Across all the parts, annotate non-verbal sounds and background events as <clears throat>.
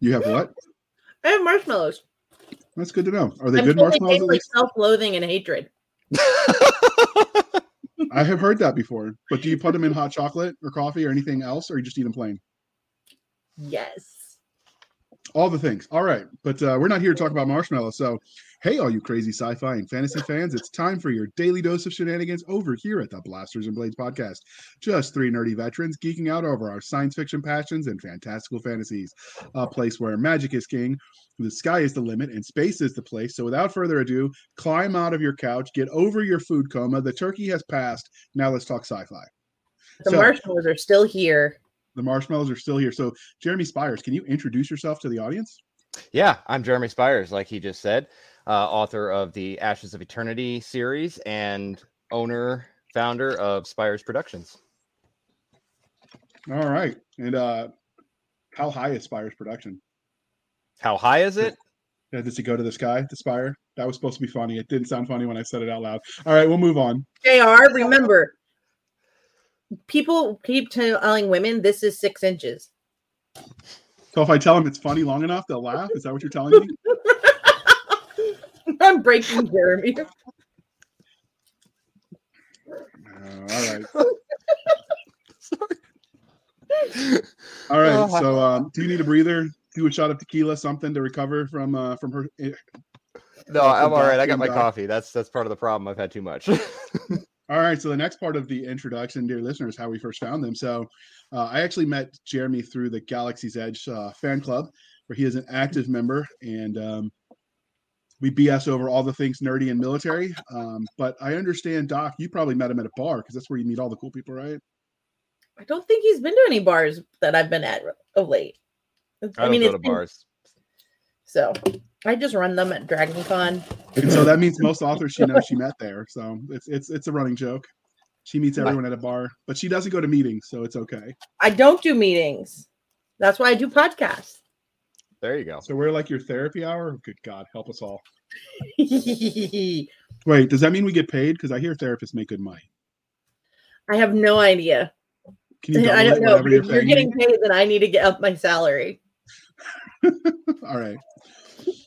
You have what? <laughs> I have marshmallows. That's good to know. Are they I'm good sure marshmallows? They taste like self-loathing and hatred. <laughs> <laughs> I have heard that before. But do you put them in hot chocolate or coffee or anything else, or you just eat them plain? Yes. All the things. All right. But uh, we're not here to talk about marshmallows. So, hey, all you crazy sci fi and fantasy fans, it's time for your daily dose of shenanigans over here at the Blasters and Blades podcast. Just three nerdy veterans geeking out over our science fiction passions and fantastical fantasies. A place where magic is king, the sky is the limit, and space is the place. So, without further ado, climb out of your couch, get over your food coma. The turkey has passed. Now, let's talk sci fi. The So- marshmallows are still here. The marshmallows are still here. So, Jeremy Spires, can you introduce yourself to the audience? Yeah, I'm Jeremy Spires, like he just said, author of the Ashes of Eternity series and owner, founder of Spires Productions. All right. And uh how high is Spire's production? How high is it? Yeah, does it go to the sky, the Spire? That was supposed to be funny. It didn't sound funny when I said it out loud. All right, we'll move on. Jr. Remember, people keep telling women this is six inches. So if I tell them it's funny long enough, they'll laugh. Is that what you're telling me? <laughs> I'm breaking Jeremy. Uh, <laughs> all right. All right. So um, do you need a breather? Do a shot of tequila, something to recover from uh from her eh, No, Welcome I'm all right. I got my coffee. That's that's part of the problem. I've had too much. <laughs> All right. So the next part of the introduction, dear listeners, how we first found them. So uh, I actually met Jeremy through the Galaxy's Edge uh, fan club, where he is an active member, and um, we BS over all the things nerdy and military. Um, but I understand, Doc, you probably met him at a bar because that's where you meet all the cool people, right? I don't think he's been to any bars that I've been at of late. I don't go it's to been- bars. so I just run them at Dragon Con. And so that means most authors she knows she met there. So it's it's it's a running joke. She meets everyone at a bar, but she doesn't go to meetings, so it's okay. I don't do meetings. That's why I do podcasts. There you go. So we're like your therapy hour. Good God, help us all. <laughs> Wait, does that mean we get paid? Because I hear therapists make good money. I have no idea. Can you <laughs> I don't know. whatever But if you're paying getting paid, then I need to get up my salary. <laughs> All right.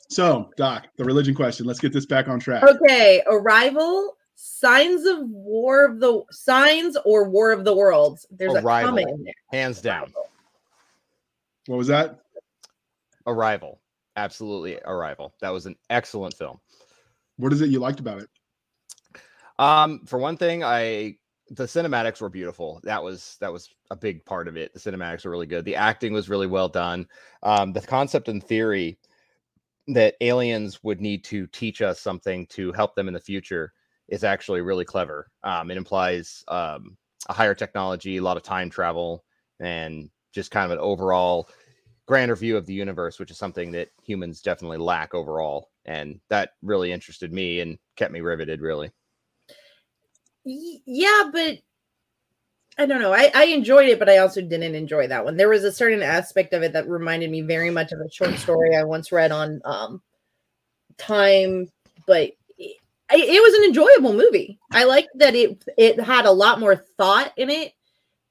So, Doc, the religion question. Let's get this back on track. Okay, Arrival, Signs of War of the Signs or War of the Worlds. There's a Arrival. comment in there. Hands down. What was that? Arrival. Absolutely Arrival. That was an excellent film. What is it you liked about it? Um, for one thing, I the cinematics were beautiful. That was that was a big part of it. The cinematics were really good. The acting was really well done. Um, the concept and theory that aliens would need to teach us something to help them in the future is actually really clever. Um, it implies um, a higher technology, a lot of time travel, and just kind of an overall grander view of the universe, which is something that humans definitely lack overall. And that really interested me and kept me riveted, really. Yeah, but I don't know. I, I enjoyed it, but I also didn't enjoy that one. There was a certain aspect of it that reminded me very much of a short story I once read on um time, but it, it was an enjoyable movie. I liked that it it had a lot more thought in it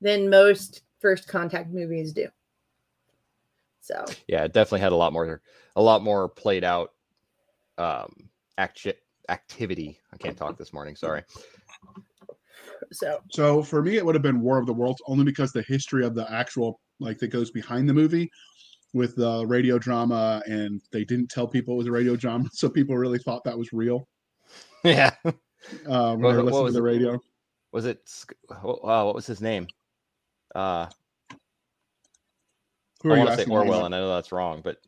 than most first contact movies do. So. Yeah it definitely had a lot more a lot more played out um action activity. I can't talk this morning sorry. So. So for me, it would have been War of the Worlds only because the history of the actual like that goes behind the movie with the radio drama, and they didn't tell people it was a radio drama, <laughs> so people really thought that was real. Yeah. Uh, when What- they were listening to the it? radio. was it Sk- oh, what was his name? Uh Who i want to say orwell and i know that's wrong but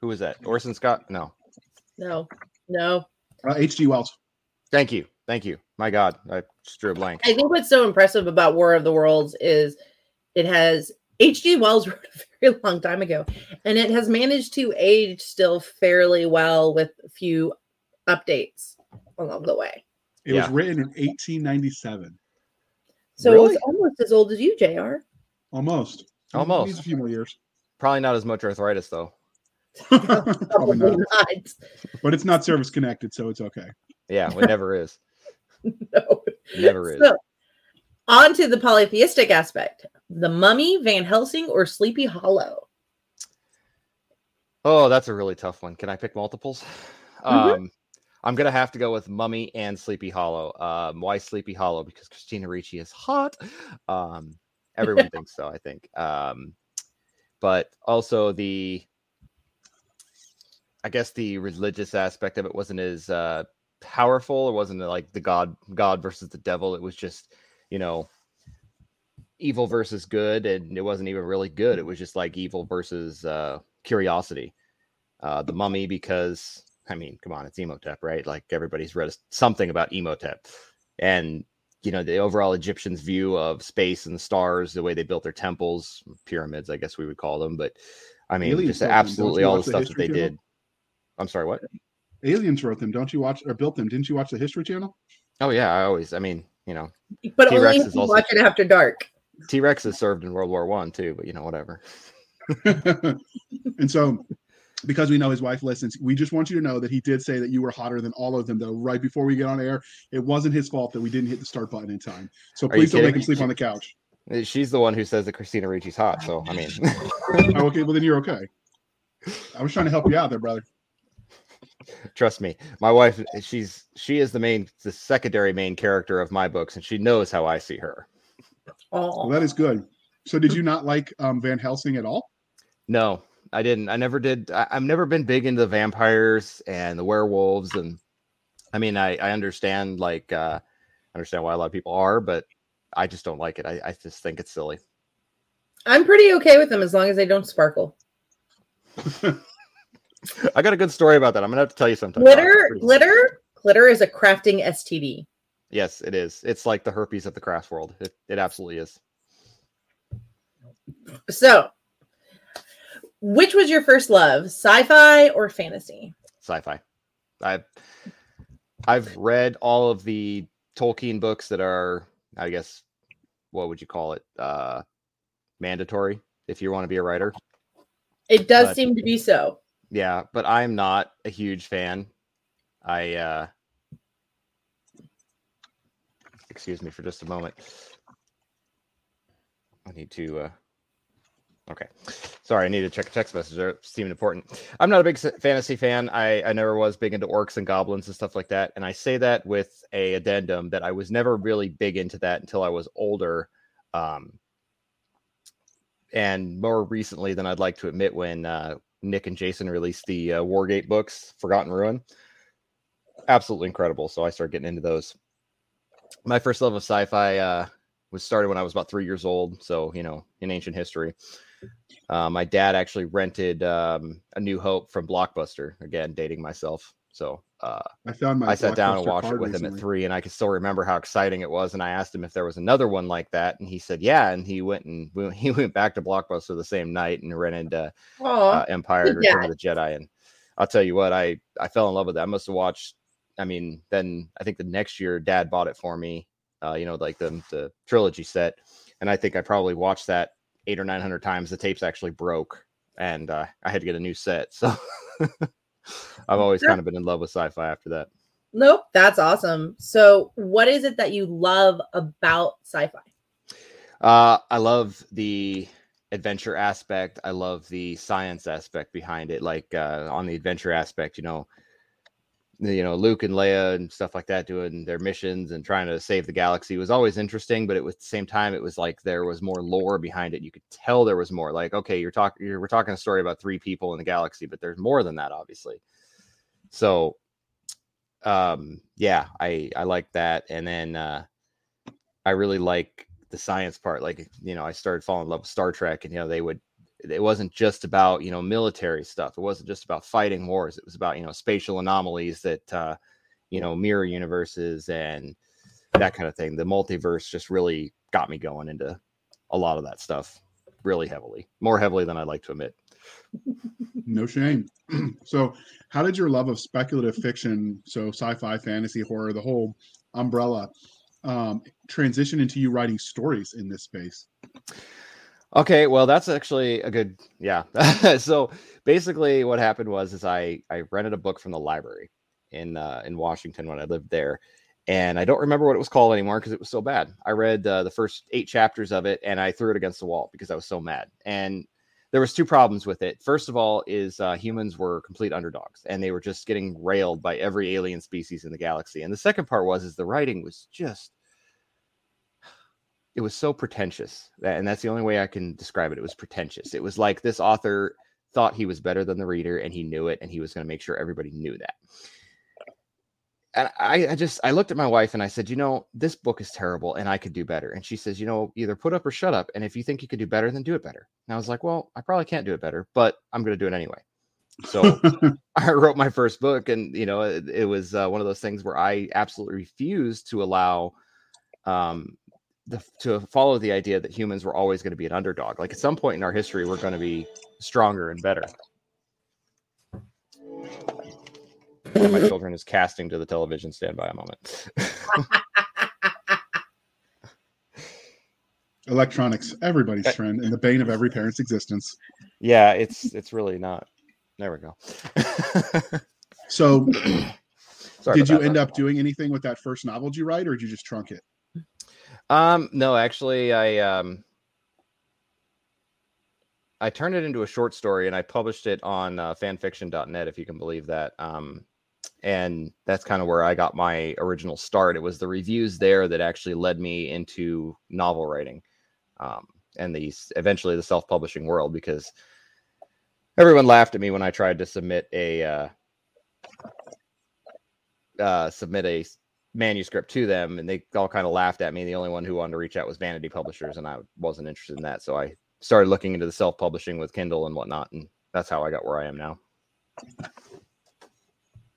who was that orson scott no no, no. Uh, H.G. Wells. thank you thank you my god i just drew a blank I think what's so impressive about War of the Worlds is it has H.G. Wells <laughs> wrote a very long time ago, and it has managed to age still fairly well with a few updates along the way. It was written in 1897. So Really? it's almost as old as you, Jr. Almost. Almost. Needs a few more years. Probably not as much arthritis though Probably not. <laughs> not. But it's not service connected, so it's okay. yeah it never is <laughs> No. never is So, on to the polytheistic aspect: the Mummy, Van Helsing, or Sleepy Hollow. Oh, that's a really tough one. Can I pick multiples? Mhm. Um, I'm gonna have to go with Mummy and Sleepy Hollow. Um, why Sleepy Hollow? Because Christina Ricci is hot. Um, everyone <laughs> thinks so, I think. Um, but also the, I guess the religious aspect of it wasn't as uh, powerful. It wasn't like the God, God versus the devil. It was just, you know, evil versus good, and it wasn't even really good. It was just like evil versus uh, curiosity. Uh, the Mummy because I mean, come on, it's Imhotep, right? Like everybody's read something about Imhotep, and you know the overall Egyptians' view of space and the stars, the way they built their temples, pyramids, I guess we would call them. But I mean, Aliens just built them. Don't absolutely all the watch the stuff that they Channel? did. I'm sorry, what? Aliens wrote them. Don't you watch or built them? Didn't you watch the History Channel? Oh yeah, I always. I mean, you know, But T-Rex only if is you also- watch it after dark. T Rex has served in World War One too, but you know, whatever. <laughs> and so, because we know his wife listens, we just want you to know that he did say that you were hotter than all of them, though. Right before we get on air, it wasn't his fault that we didn't hit the start button in time. So Are please don't make him sleep on the couch. Uh, She's the one who says that Christina Ricci's hot. So I mean, Oh, <laughs> okay, well then you're okay. I was trying to help you out there, brother. trust me, my wife, she's she is the main, the secondary main character of my books, and she knows how I see her. Well, Oh, that is good. So, did you not like um, Van Helsing at all? No, I didn't. I never did. I, I've never been big into the vampires and the werewolves, and I mean, I I understand like uh I understand why a lot of people are, but I just don't like it. I, I just think it's silly. I'm pretty okay with them as long as they don't sparkle. <laughs> I got a good story about that. I'm gonna have to tell you sometime. Glitter, glitter, glitter is a crafting STD. Yes, it is. It's like the herpes of the craft world. It, it absolutely is. So, which was your first love, sci-fi or fantasy? Sci-fi. I've I've read all of the Tolkien books that are, I guess, what would you call it? Uh mandatory if you want to be a writer. It does But- seem to be so. Yeah, but I'm not a huge fan. I uh excuse me for just a moment. I need to uh okay. Sorry, I need to check a text message. It seemed important. I'm not a big fantasy fan. I I never was big into orcs and goblins and stuff like that. And I say that with a addendum that I was never really big into that until I was older. Um and more recently than I'd like to admit when uh Nick and Jason released the uh, Wargate books, Forgotten Ruin. Absolutely incredible. So I started getting into those. My first love of sci-fi uh, was started when I was about three years old. So you know, in ancient history, uh, my dad actually rented um, A New Hope from Blockbuster. Again, dating myself. So uh, I found my. I sat down and watched it card with him at three, and I can still remember how exciting it was. And I asked him if there was another one like that, and he said, "Yeah." And he went and we- <laughs> he went back to Blockbuster the same night and rented uh, Oh, uh, Empire: good Return of the Jedi, and I'll tell you what, I I fell in love with that. I must have watched. I mean, then I think the next year, Dad bought it for me. Uh, you know, like the the trilogy set, and I think I probably watched that eight or nine hundred times. The tapes actually broke, and uh, I had to get a new set. So <laughs> I've always kind of been in love with sci-fi after that. nope, that's awesome. So, what is it that you love about sci-fi? Uh, I love the adventure aspect. I love the science aspect behind it. Like uh, on the adventure aspect, you know, you know Luke and Leia and stuff like that doing their missions and trying to save the galaxy was always interesting. But it was at the same time, it was like there was more lore behind it. You could tell there was more. Like, okay, you're talking, you're, we're talking a story about three people in the galaxy, but there's more than that, obviously. So, um, yeah, I I like that, and then uh, I really like the science part. Like, you know, I started falling in love with Star Trek, and you know, they would. It wasn't just about you know military stuff. It wasn't just about fighting wars. It was about you know spatial anomalies that uh, you know mirror universes and that kind of thing. The multiverse just really got me going into a lot of that stuff really heavily, more heavily than I'd like to admit. No shame. <clears throat> so, how did your love of speculative fiction, so sci-fi, fantasy, horror, the whole umbrella, um, transition into you writing stories in this space? Okay, well, that's actually a good yeah. <laughs> so basically, what happened was is I I rented a book from the library in uh, in Washington when I lived there, and I don't remember what it was called anymore because it was so bad. I read uh, the first eight chapters of it and I threw it against the wall because I was so mad. And there was two problems with it. First of all, is uh, humans were complete underdogs, and they were just getting railed by every alien species in the galaxy. And the second part was is the writing was just it was so pretentious, and that's the only way I can describe it. It was pretentious. It was like this author thought he was better than the reader, and he knew it, and he was going to make sure everybody knew that and I, I, just I looked at my wife and I said, you know, this book is terrible and I could do better. And she says, you know, either put up or shut up. And if you think you could do better, then do it better. And I was like, well, I probably can't do it better, but I'm going to do it anyway. So <laughs> I wrote my first book, and you know, it, it was uh, one of those things where I absolutely refused to allow um, the, to follow the idea that humans were always going to be an underdog. Like at some point in our history, we're going to be stronger and better. One of my children is casting to the television. Stand by a moment. <laughs> Electronics, everybody's eh. friend, and the bane of every parent's existence. Yeah, it's it's really not. There we go. so, <clears throat> did you end up doing anything with that first novel did you write, or did you just trunk it? Um, no, actually, I um, I turned it into a short story and I published it on uh, fanfiction.net, if you can believe that. Um, and that's kind of where I got my original start. It was the reviews there that actually led me into novel writing, um, and the eventually the self publishing world because everyone laughed at me when I tried to submit a uh, uh, submit a manuscript to them, and they all kind of laughed at me. The only one who wanted to reach out was Vanity Publishers, and I wasn't interested in that. So I started looking into the self publishing with Kindle and whatnot, and that's how I got where I am now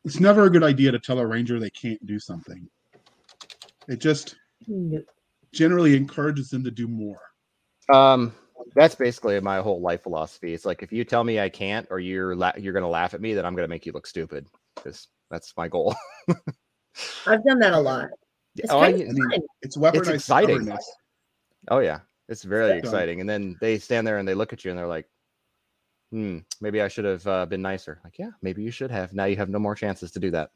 it's never a good idea to tell a ranger they can't do something. It just generally encourages them to do more. Um, that's basically my whole life philosophy. It's like if you tell me I can't, or you're la- you're gonna laugh at me, then I'm gonna make you look stupid because that's my goal. <laughs> I've done that a lot. It's, oh, I mean, it's weaponized it's exciting. Oh yeah, it's very exciting. And then they stand there and they look at you and they're like, hmm, maybe I should have uh, been nicer. Like, yeah, maybe you should have. Now you have no more chances to do that.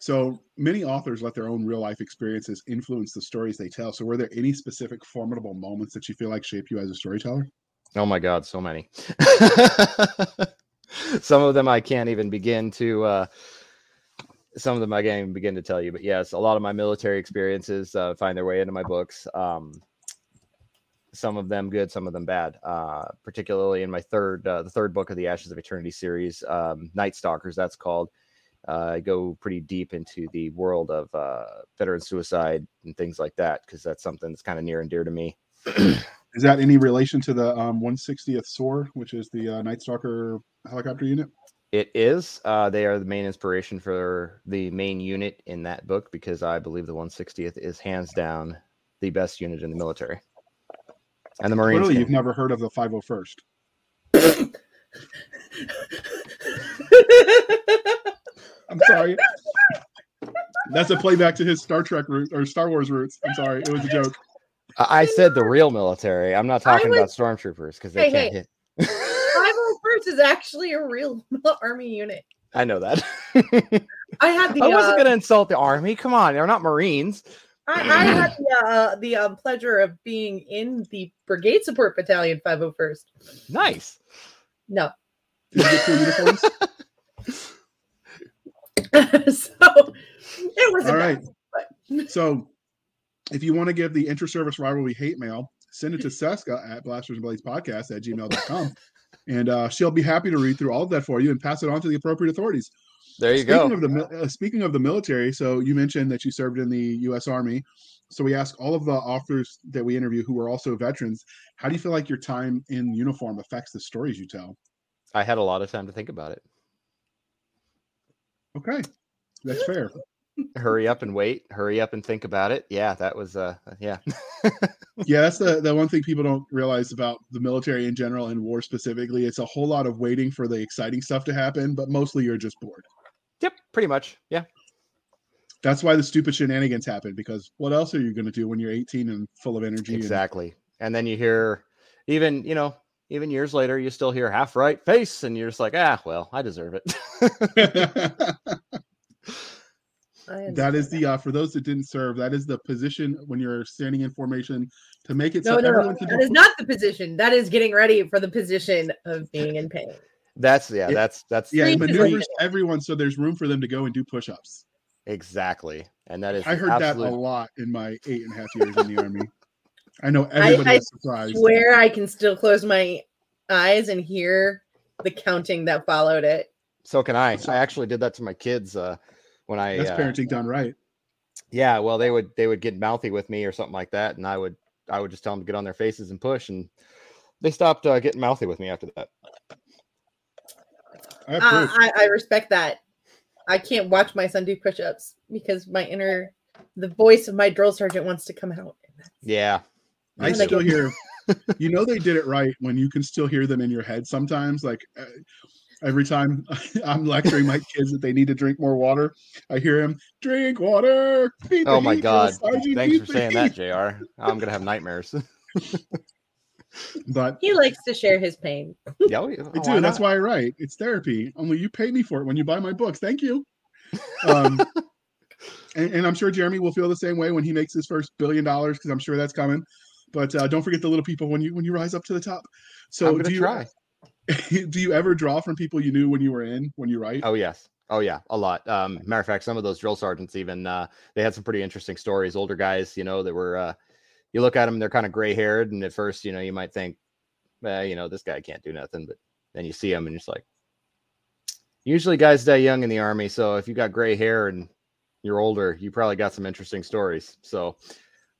So many authors let their own real life experiences influence the stories they tell. So, were there any specific formidable moments that you feel like shape you as a storyteller? Oh my God, so many. <laughs> some of them I can't even begin to. Uh, some of them I can't even begin to tell you, but yes, a lot of my military experiences uh, find their way into my books. Um, some of them good, some of them bad. Uh, particularly in my third, uh, the third book of the Ashes of Eternity series, um, Night Stalkers, that's called. Uh, I go pretty deep into the world of uh, veteran suicide and things like that because that's something that's kind of near and dear to me. is that any relation to the um, 160th SOAR, which is the uh, Night Stalker helicopter unit? It is. Uh, they are the main inspiration for the main unit in that book because I believe the 160th is hands down the best unit in the military. And the Marines. Clearly, you've never heard of the 501st. I'm sorry. That's a playback to his Star Trek roots or Star Wars roots. I'm sorry. It was a joke. I said the real military. I'm not talking was, about stormtroopers because they hey, can't hey. hit. 501st is actually a real <laughs> army unit. I know that. I had <laughs> the. I wasn't uh, going to insult the army. Come on, they're not Marines. I, I had the, uh, the um, pleasure of being in the Brigade Support Battalion 501st. Nice. No. <laughs> so it was all right. Bad, so if you want to give the inter-service rivalry hate mail, send it to Cisca at Blasters and Blades Podcast at gmail.com. and uh, she'll be happy to read through all of that for you and pass it on to the appropriate authorities. There you speaking go. Of the, uh, speaking of the military, so you mentioned that you served in the U.S. Army. So we ask all of the authors that we interview who are also veterans, how do you feel like your time in uniform affects the stories you tell? I had a lot of time to think about it. Okay, that's fair. Hurry up and wait. Hurry up and think about it. Yeah, that was uh, yeah. <laughs> yeah, that's the the one thing people don't realize about the military in general and war specifically. It's a whole lot of waiting for the exciting stuff to happen, but mostly you're just bored. Yep, pretty much. Yeah. That's why the stupid shenanigans happen because what else are you going to do when you're 18 and full of energy? Exactly. And, and then you hear, even, you know, even years later, you still hear half right face, and you're just like, ah, well, I deserve it. <laughs> <laughs> I That is the uh, for those that didn't serve. That is the position when you're standing in formation to make it No, so no, everyone no. can That do is not the position. That is getting ready for the position of being in pain. That's yeah, Yeah. that's that's Yeah, it maneuvers everyone so there's room for them to go and do push-ups. exactly. And that is I heard absolute, that a lot in my eight and a half years in the army. I know <laughs> I- everybody I was surprised. Where I can still close my eyes and hear the counting that followed it. So can I. I actually did that to my kids uh when I That's uh, parenting done right. yeah, well they would they would get mouthy with me or something like that and I would I would just tell them to get on their faces and push and they stopped uh, getting mouthy with me after that. I Uh. I, I respect that. I can't watch my son do push-ups because my inner, the voice of my drill sergeant wants to come out. Yeah. I still get- hear, <laughs> you know, they did it right when you can still hear them in your head sometimes. Like uh, every time <laughs> I'm lecturing my kids that they need to drink more water, I hear him drink water. Beat the Oh my god. sergeant, Thanks for the saying that. JR. I'm gonna have nightmares. But He likes to share his pain. <laughs> yeah, we- I do. That's why I write. It's therapy. Only you pay me for it when you buy my books. Thank you. Um, <laughs> and, and I'm sure Jeremy will feel the same way when he makes his first billion dollars because I'm sure that's coming. But uh, don't forget the little people when you when you rise up to the top. So I'm do you try. <laughs> do you ever draw from people you knew when you were in when you write? Oh yes. Oh yeah, a lot. Um, matter of fact, some of those drill sergeants even uh, they had some pretty interesting stories. Older guys, you know, that were uh, you look at them, they're kind of gray haired, and at first, you know, you might think, eh, you know, this guy can't do nothing, but then you see him, and you're just like, usually guys die young in the army, so if you got gray hair and you're older, you probably got some interesting stories. So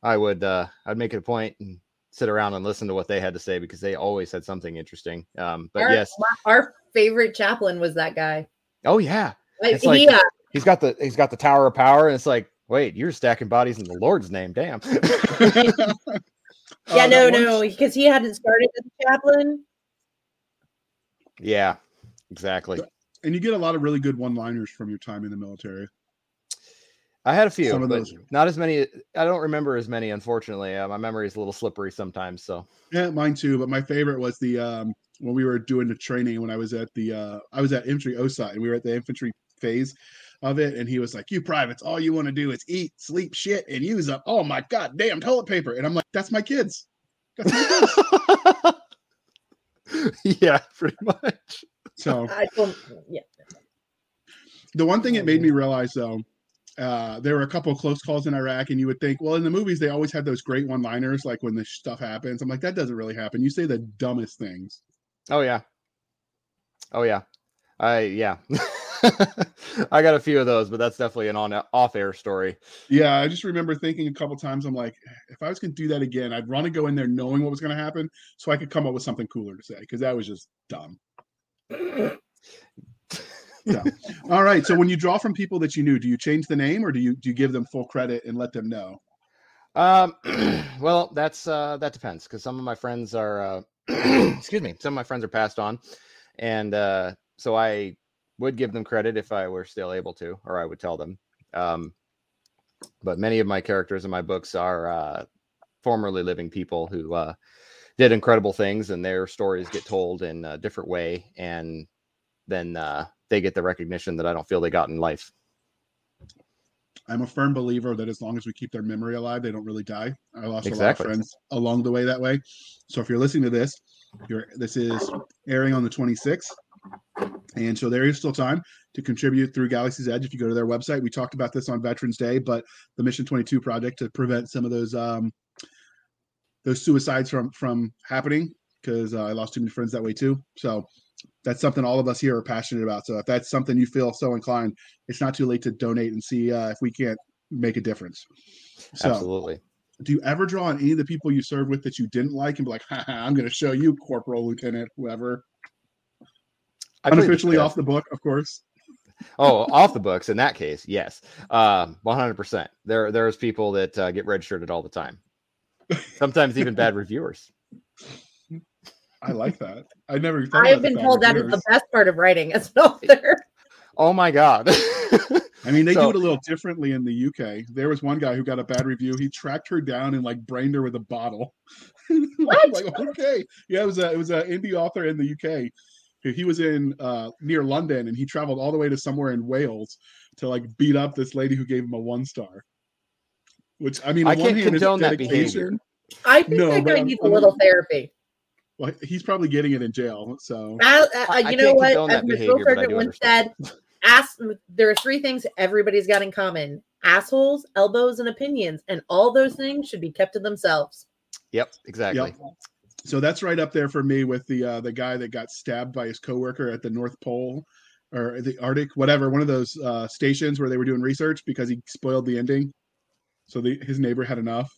I would uh, I'd make it a point and sit around and listen to what they had to say because they always had something interesting. Um, but our, yes, our favorite chaplain was that guy. oh yeah, Like, It's like- he, uh, he's got the he's got the tower of power and it's like wait you're stacking bodies in the lord's name damn <laughs> yeah, Uh, no, no, because he hadn't started as a chaplain. yeah exactly And you get a lot of really good one-liners from your time in the military. I had a few Some of but those- not as many i don't remember as many unfortunately uh, my memory is a little slippery sometimes so Yeah, mine too. But my favorite was the um when we were doing the training when I was at the uh I was at infantry OSUT and we were at the infantry phase of it, and he was like, "You privates, all you want to do is eat, sleep, shit, and use up oh my god damn toilet paper." And I'm like, "That's my kids. That's my kids." <laughs> yeah pretty much so I told, yeah, the one thing it made me realize though. Uh, there were a couple of close calls in Iraq, and you would think, well, in the movies they always have those great one-liners, like when this stuff happens. I'm like, that doesn't really happen. You say the dumbest things. oh yeah oh yeah i yeah <laughs> i got a few of those but that's definitely an on off air story Yeah, I just remember thinking a couple times, I'm like, if I was going to do that again, I'd want to go in there knowing what was going to happen so I could come up with something cooler to say because that was just dumb. <laughs> All right. So when you draw from people that you knew, do you change the name or do you do you give them full credit and let them know? Um, <clears throat> well, that's uh, that depends because some of my friends are, uh, <clears throat> excuse me, some of my friends are passed on, and uh, so I would give them credit if I were still able to, or I would tell them. Um, but many of my characters in my books are uh, formerly living people who uh, did incredible things, and their stories get told in a different way, and then uh, they get the recognition that I don't feel they got in life. I'm a firm believer that as long as we keep their memory alive, they don't really die. I lost Exactly. a lot of friends along the way that way. So if you're listening to this, you're this is airing on the 26th. And so there is still time to contribute through Galaxy's Edge. If you go to their website, we talked about this on Veterans Day, but the Mission 22 project to prevent some of those um, those suicides from from happening because uh, I lost too many friends that way too. So that's something all of us here are passionate about. So if that's something you feel so inclined, it's not too late to donate and see uh, if we can't make a difference. So Absolutely. do you ever draw on any of the people you served with that you didn't like and be like, Haha, I'm going to show you, corporal, lieutenant, whoever? I Unofficially off the book, of course. oh, off the books. In that case, yes, um, one hundred percent. There, there's people that uh, get redshirted all the time. Sometimes even bad <laughs> reviewers. I like that. I never. Thought I've about been fact told that is reviewers. the best part of writing as an author. Oh my god. I mean, they So- do it a little differently in the UK. There was one guy who got a bad review. He tracked her down and like brained her with a bottle. <laughs> What? like, okay, yeah, it was a it was an indie author in the UK, He was in uh, near London, and he traveled all the way to somewhere in Wales to like beat up this lady who gave him a one star. Which I mean, I on can't hand, condone that dedication. I think No, that but guy I'm- needs a I'm- little therapy. Well, he's probably getting it in jail. So Uh, uh, I- I you know what? condone As that Miss behavior, I once said, ask there are three things everybody's got in common assholes, elbows, and opinions, and all those things should be kept to themselves. Yep, exactly. Yep. So that's right up there for me with the uh, the guy that got stabbed by his coworker at the North Pole or the Arctic, whatever, one of those uh, stations where they were doing research because he spoiled the ending. So the, his neighbor had enough.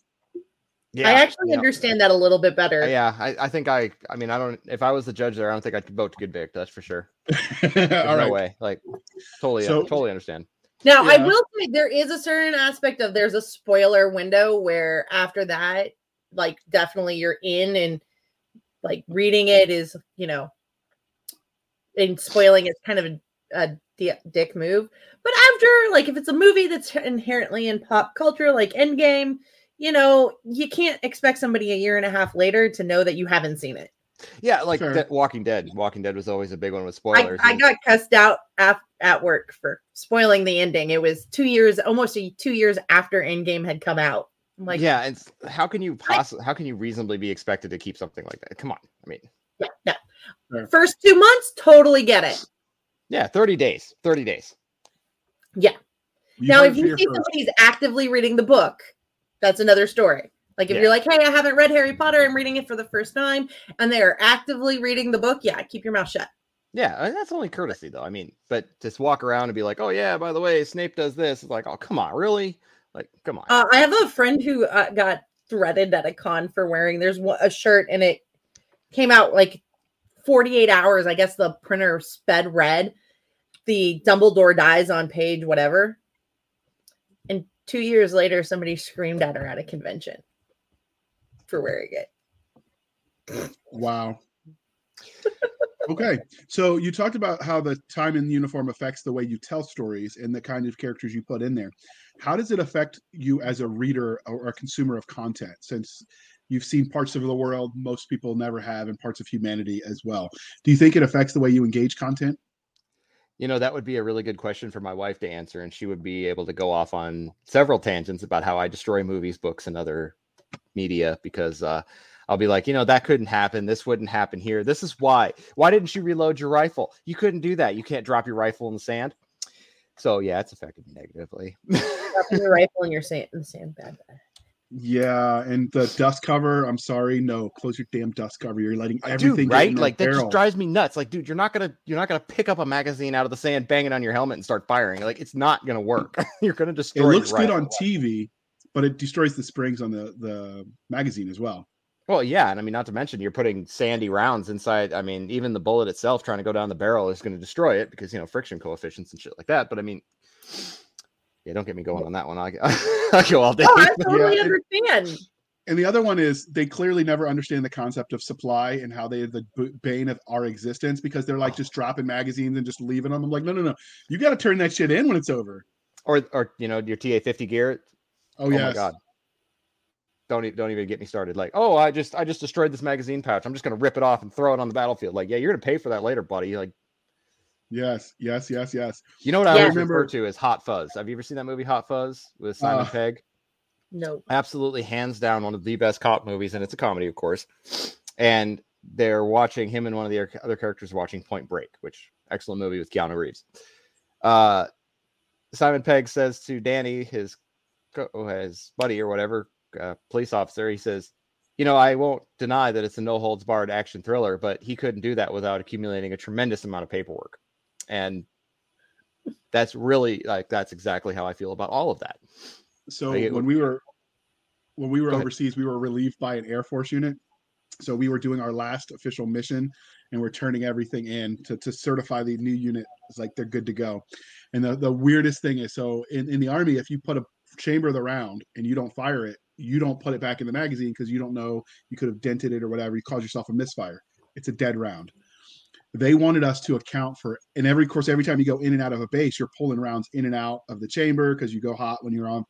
Yeah, I actually yeah. understand that a little bit better. Uh, yeah, I, I think I. I mean, I don't. If I was the judge there, I don't think I'd vote to convict. That's for sure. <laughs> All There's no right. way. Like, totally, So- totally understand. Now, I will say there is a certain aspect of there's a spoiler window where after that, like definitely you're in and like reading it is, you know, and spoiling it's kind of a, a dick move. But after, like, if it's a movie that's inherently in pop culture, like Endgame, you know, you can't expect somebody a year and a half later to know that you haven't seen it. Yeah, like Sure. that Walking Dead. Walking Dead was always a big one with spoilers. I and- got cussed out at, at work for spoiling the ending. It was two years, almost a, two years after Endgame had come out. I'm like, yeah, and how can you possibly? How can you reasonably be expected to keep something like that? Come on. I mean, yeah, no. Sure. First two months, totally get it. yeah, thirty days. Thirty days. You now, if you see first. somebody's actively reading the book, that's another story. Like if Yeah. you're like, hey, I haven't read Harry Potter, I'm reading it for the first time, and they are actively reading the book, yeah, keep your mouth shut. Yeah, I mean, that's only courtesy, though. I mean, but just walk around and be like, "Oh yeah, by the way, Snape does this." It's like, "Oh come on, really? Like, come on." Uh, I have a friend who uh, got threaded at a con for wearing there's a shirt and it came out like 48 hours. I guess the printer sped red. The Dumbledore dies on page whatever. Two years later, somebody screamed at her at a convention for wearing it. Wow. <laughs> okay. So you talked about how the time in uniform affects the way you tell stories and the kind of characters you put in there. How does it affect you as a reader or a consumer of content since you've seen parts of the world most people never have and parts of humanity as well? Do you think it affects the way you engage content? You know, that would be a really good question for my wife to answer, and she would be able to go off on several tangents about how I destroy movies, books, and other media because uh, I'll be like, you know, that couldn't happen. This wouldn't happen here. This is why. Why didn't you reload your rifle? You couldn't do that. You can't drop your rifle in the sand. So yeah, it's affected me negatively. Dropping your rifle in your sand, in the sand bad. bad. Yeah, and the dust cover. I'm sorry, no. Close your damn dust cover. You're letting everything dude, right? Like that barrel. just drives me nuts. Like, dude, you're not gonna you're not gonna pick up a magazine out of the sand, bang it on your helmet, and start firing. Like, it's not gonna work. <laughs> you're gonna destroy. it looks good on TV, but it destroys the springs on the the magazine as well. Well, yeah, and I mean, not to mention you're putting sandy rounds inside. I mean, even the bullet itself trying to go down the barrel is going to destroy it because you know friction coefficients and shit like that. But I mean, yeah, don't get me going on that one. I <laughs> I go all day. Oh, I <laughs> totally Yeah, understand. And the other one is they clearly never understand the concept of supply and how they are the bane of our existence because they're like oh. just dropping magazines and just leaving them. I'm like, no, no, no. You got to turn that shit in when it's over. or or you know your TA fifty gear. Oh, yeah. Oh, yes. my god. Don't don't even get me started. Like, oh, I just I just destroyed this magazine pouch. I'm just gonna rip it off and throw it on the battlefield. Like, yeah, you're gonna pay for that later, buddy. Like, Yes, yes, yes, yes. you know what I Yeah. always Remember- refer to as Hot Fuzz. Have you ever seen that movie Hot Fuzz with Simon Uh, Pegg? No. absolutely hands down one of the best cop movies and it's a comedy of course and they're watching him and one of the other- other characters watching point break which excellent movie with keanu reeves uh simon pegg says to danny his co- oh, his buddy or whatever uh, police officer he says you know i won't deny that it's a no holds barred action thriller but he couldn't do that without accumulating a tremendous amount of paperwork and that's really like that's exactly how i feel about all of that So Like when we were when we were Go ahead. overseas, we were relieved by an Air Force unit. So we were doing our last official mission, and we're turning everything in to, to certify the new unit. It's like they're good to go. And the, the weirdest thing is, so in, in the army, if you put a chamber of the round and you don't fire it, you don't put it back in the magazine because you don't know you could have dented it or whatever. You cause yourself a misfire. It's a dead round. They wanted us to account for, and every course, every time you go in and out of a base, you're pulling rounds in and out of the chamber because you go hot when you're on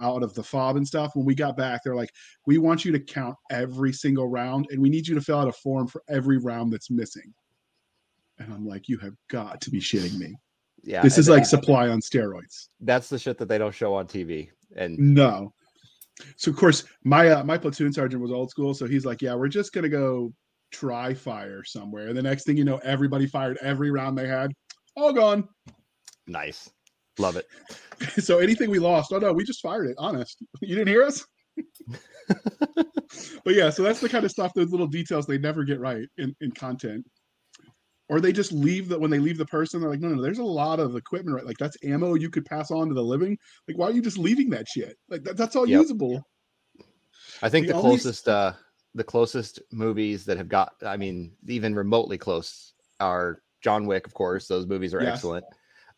out of the fob and stuff. When we got back, they're like, we want you to count every single round and we need you to fill out a form for every round that's missing. And I'm like, you have got to be shitting me. Yeah, this is like supply on steroids. that's the shit that they don't show on TV. And No. So of course my uh, my platoon sergeant was old school, so he's like, "Yeah, we're just gonna go try fire somewhere." The next thing you know, everybody fired every round they had, all gone. nice, love it. <laughs> so anything we lost, oh no, we just fired it. Honest, you didn't hear us. <laughs> but yeah, so that's the kind of stuff, those little details they never get right in, in content. Or they just leave that when they leave the person, they're like, no, no, there's a lot of equipment, right? Like that's ammo you could pass on to the living. Like, why are you just leaving that shit? Like that, that's all Yep. usable. I think The the, only closest uh the closest movies that have got I mean even remotely close are John Wick, of course. Those movies are Yes. excellent.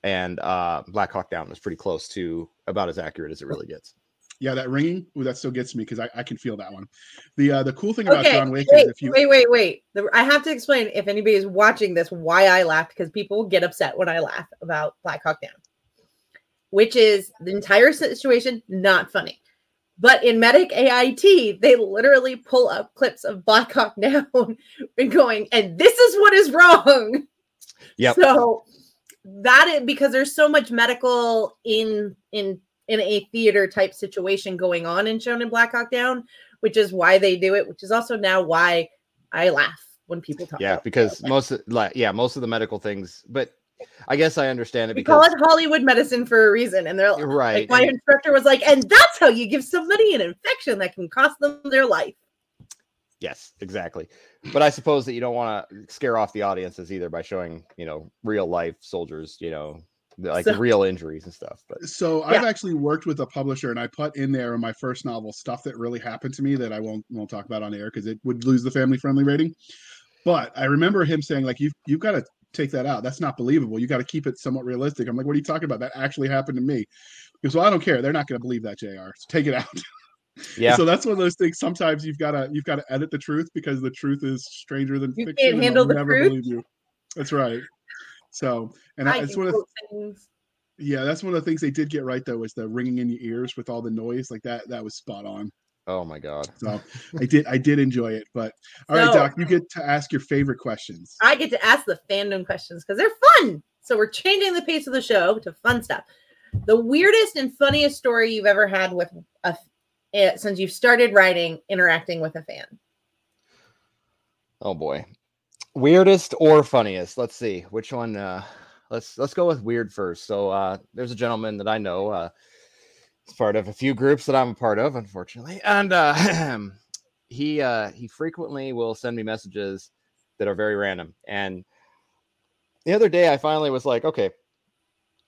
And uh Black Hawk Down was pretty close to about as accurate as it really gets. Yeah, that ringing, ooh, that still gets me because I, I can feel that one. The uh, the cool thing about Okay, John Wick wait, is if you wait, wait, wait. The- I have to explain if anybody is watching this why I laughed because people get upset when I laugh about Black Hawk Down, which is the entire situation not funny. But in Medic AIT, they literally pull up clips of Black Hawk <laughs> Down and going, and this is what is wrong. Yeah. So that is because there's so much medical in in in a theater type situation going on in shown in Black Hawk Down, which is why they do it, which is also now why I laugh when people talk. Yeah, about because it. most of, like yeah, most of the medical things, but I guess I understand it we call because it Hollywood medicine for a reason, and they're right. like, my and- instructor was like, and that's how you give somebody an infection that can cost them their life. Yes, exactly. But I suppose that you don't want to scare off the audiences either by showing, you know, real life soldiers, you know, like So- real injuries and stuff. But so I've actually worked with a publisher and I put in there in my first novel stuff that really happened to me that I won't won't talk about on air because it would lose the family friendly rating. But I remember him saying like you've you've got to take that out. That's not believable. You got to keep it somewhat realistic. I'm like, what are you talking about? That actually happened to me. Because well, I don't care. They're not going to believe that, Jr. So take it out. <laughs> yeah, So that's one of those things. Sometimes you've got to you've got to edit the truth because the truth is stranger than You fiction. can't handle the never truth? believe you. That's right. So and I, I it's one of the, things. yeah, that's one of the things they did get right though is the ringing in your ears with all the noise like that. That was spot on. Oh my god. So I did I did enjoy it. But all right, So- Doc, you get to ask your favorite questions. I get to ask the fandom questions because they're fun. So we're changing the pace of the show to fun stuff. The weirdest and funniest story you've ever had with a eh, since you've started writing, interacting with a fan. Oh boy. Weirdest or funniest? Let's see. Which one uh let's let's go with weird first. So uh there's a gentleman that I know uh he's part of a few groups that I'm a part of unfortunately. And uh <clears throat> he uh he frequently will send me messages that are very random. And the other day I finally was like, okay,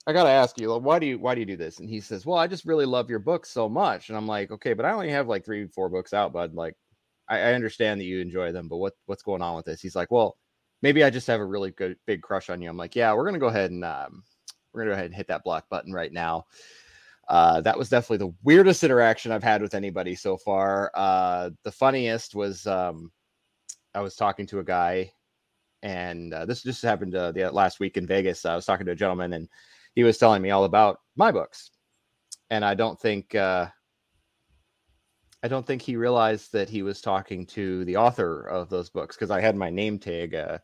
I got to ask you, why do you why do you do this? And he says, "Well, I just really love your books so much." And I'm like, "Okay, but I only have like 3 4 books out, bud. Like I, I understand that you enjoy them, but what what's going on with this? He's like, well, maybe I just have a really good big crush on you. I'm like, yeah, we're gonna go ahead and um, we're gonna go ahead and hit that block button right now. Uh, that was definitely the weirdest interaction I've had with anybody so far. Uh, the funniest was um, I was talking to a guy, and uh, this just happened uh, the last week in Vegas. I was talking to a gentleman, and he was telling me all about my books, and I don't think. Uh, I don't think he realized that he was talking to the author of those books because I had my name tag uh,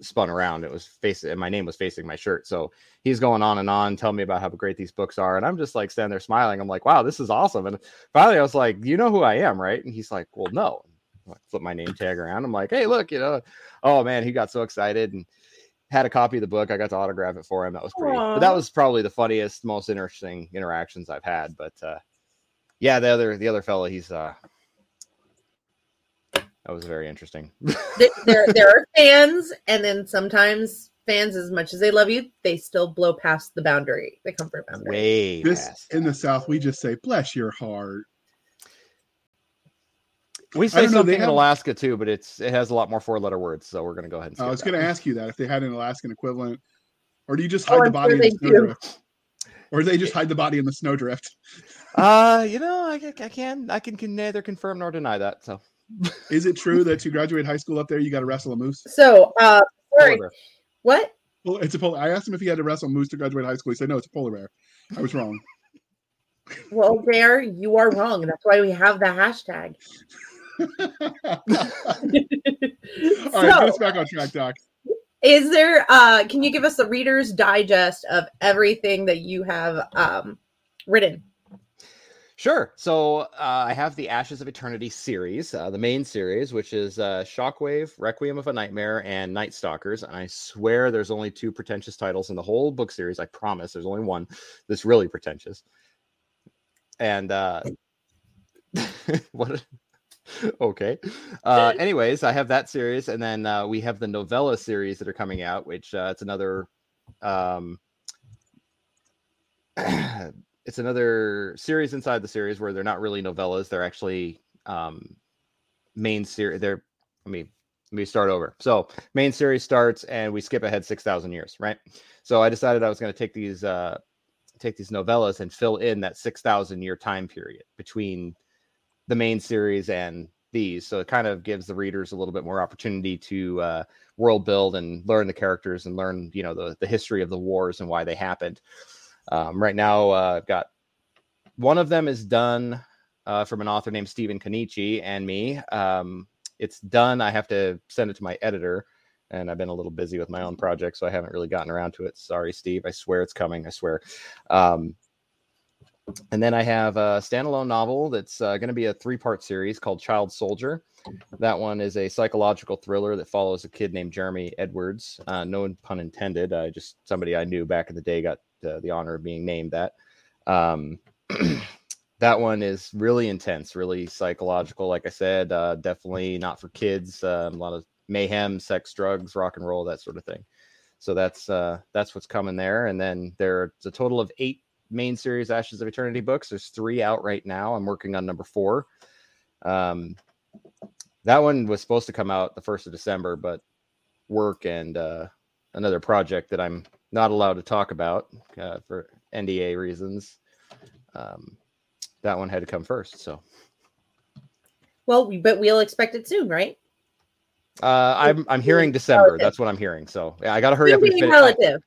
spun around. It was facing, and my name was facing my shirt. So he's going on and on, telling me about how great these books are, and I'm just like standing there smiling. I'm like, "Wow, this is awesome!" And finally, I was like, "You know who I am, right?" And he's like, "Well, no." I flip my name tag around. I'm like, "Hey, look, you know." Oh man, he got so excited and had a copy of the book. I got to autograph it for him. That was great. But that was probably the funniest, most interesting interactions I've had. But uh, yeah, the other the other fellow, he's uh that was very interesting. <laughs> There, there are fans, and then sometimes fans, as much as they love you, they still blow past the boundary, the comfort boundary. Way This past. in the South, we just say, bless your heart. We say don't know, something in have- Alaska too, but it's it has a lot more four letter words, so we're gonna go ahead and. I was going to ask you that if they had an Alaskan equivalent, or do you just Oh, hide the body sure in the they do. snowdrift? Or do they just hide the body in the snowdrift? Uh, you know, I, I can I can, can neither confirm nor deny that. So Is it true that to graduate high school up there, you got to wrestle a moose? So, uh, sorry, what? Well, it's a polar. I asked him if he had to wrestle a moose to graduate high school. He said no, it's a polar bear. I was wrong. Well, Bear, you are wrong. That's why we have the hashtag. <laughs> All right, get us back on track, Doc. Is there uh can you give us the reader's digest of everything that you have um written? Sure. So uh, I have the Ashes of Eternity series, uh, the main series, which is uh, Shockwave, Requiem of a Nightmare, and Night Stalkers. And I swear there's only two pretentious titles in the whole book series. I promise there's only one that's really pretentious. And uh, <laughs> <laughs> what? okay. Uh, anyways, I have that series, and then uh, we have the novella series that are coming out, which uh, it's another. Um, <clears throat> it's another series inside the series where they're not really novellas; they're actually um, main series. They're, I mean, let me start over. So, main series starts, and we skip ahead six thousand years, right? So, I decided I was going to take these uh, take these novellas and fill in that six thousand year time period between the main series and these. So, it kind of gives the readers a little bit more opportunity to uh, world build and learn the characters and learn, you know, the the history of the wars and why they happened. Um, right now, uh, I've got one of them is done uh, from an author named Stephen Kenichi and me. Um, it's done. I have to send it to my editor, and I've been a little busy with my own project, so I haven't really gotten around to it. Sorry, Steve. I swear it's coming. I swear. Um, and then I have a standalone novel that's uh, going to be a three part series called Child Soldier. That one is a psychological thriller that follows a kid named Jeremy Edwards. Uh, no pun intended. I just somebody I knew back in the day got the honor of being named that. Um, <clears throat> that one is really intense, really psychological. Like I said, uh, definitely not for kids. Uh, a lot of mayhem, sex, drugs, rock and roll, that sort of thing. So that's uh, that's what's coming there. And then there's a total of eight main series Ashes of Eternity books. There's three out right now. I'm working on number four. Um, that one was supposed to come out the first of December, but work and uh, another project that I'm not allowed to talk about uh, for NDA reasons. Um, that one had to come first. So, well, but we'll expect it soon, right? Uh, I'm I'm hearing December. Relative. That's what I'm hearing. So yeah, I got to hurry soon up and finish. Relative.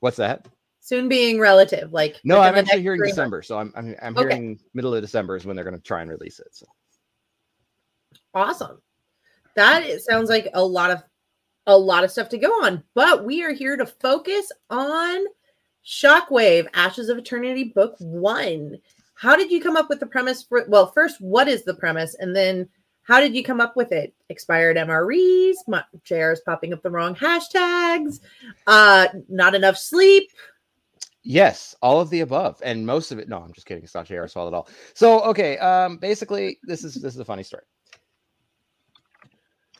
What's that? Soon being relative, like no, I'm actually hearing December. Months. So I'm I'm, I'm okay. hearing middle of December is when they're going to try and release it. So awesome. That it sounds like a lot of a lot of stuff to go on, but we are here to focus on Shockwave Ashes of Eternity Book One. How did you come up with the premise for? Well, first, what is the premise, and then how did you come up with it? Expired MREs, JR's popping up the wrong hashtags, uh, not enough sleep. Yes, all of the above, and most of it. No, I'm just kidding. It's not JR's fault at all. So, okay, um, basically, this is this is a funny story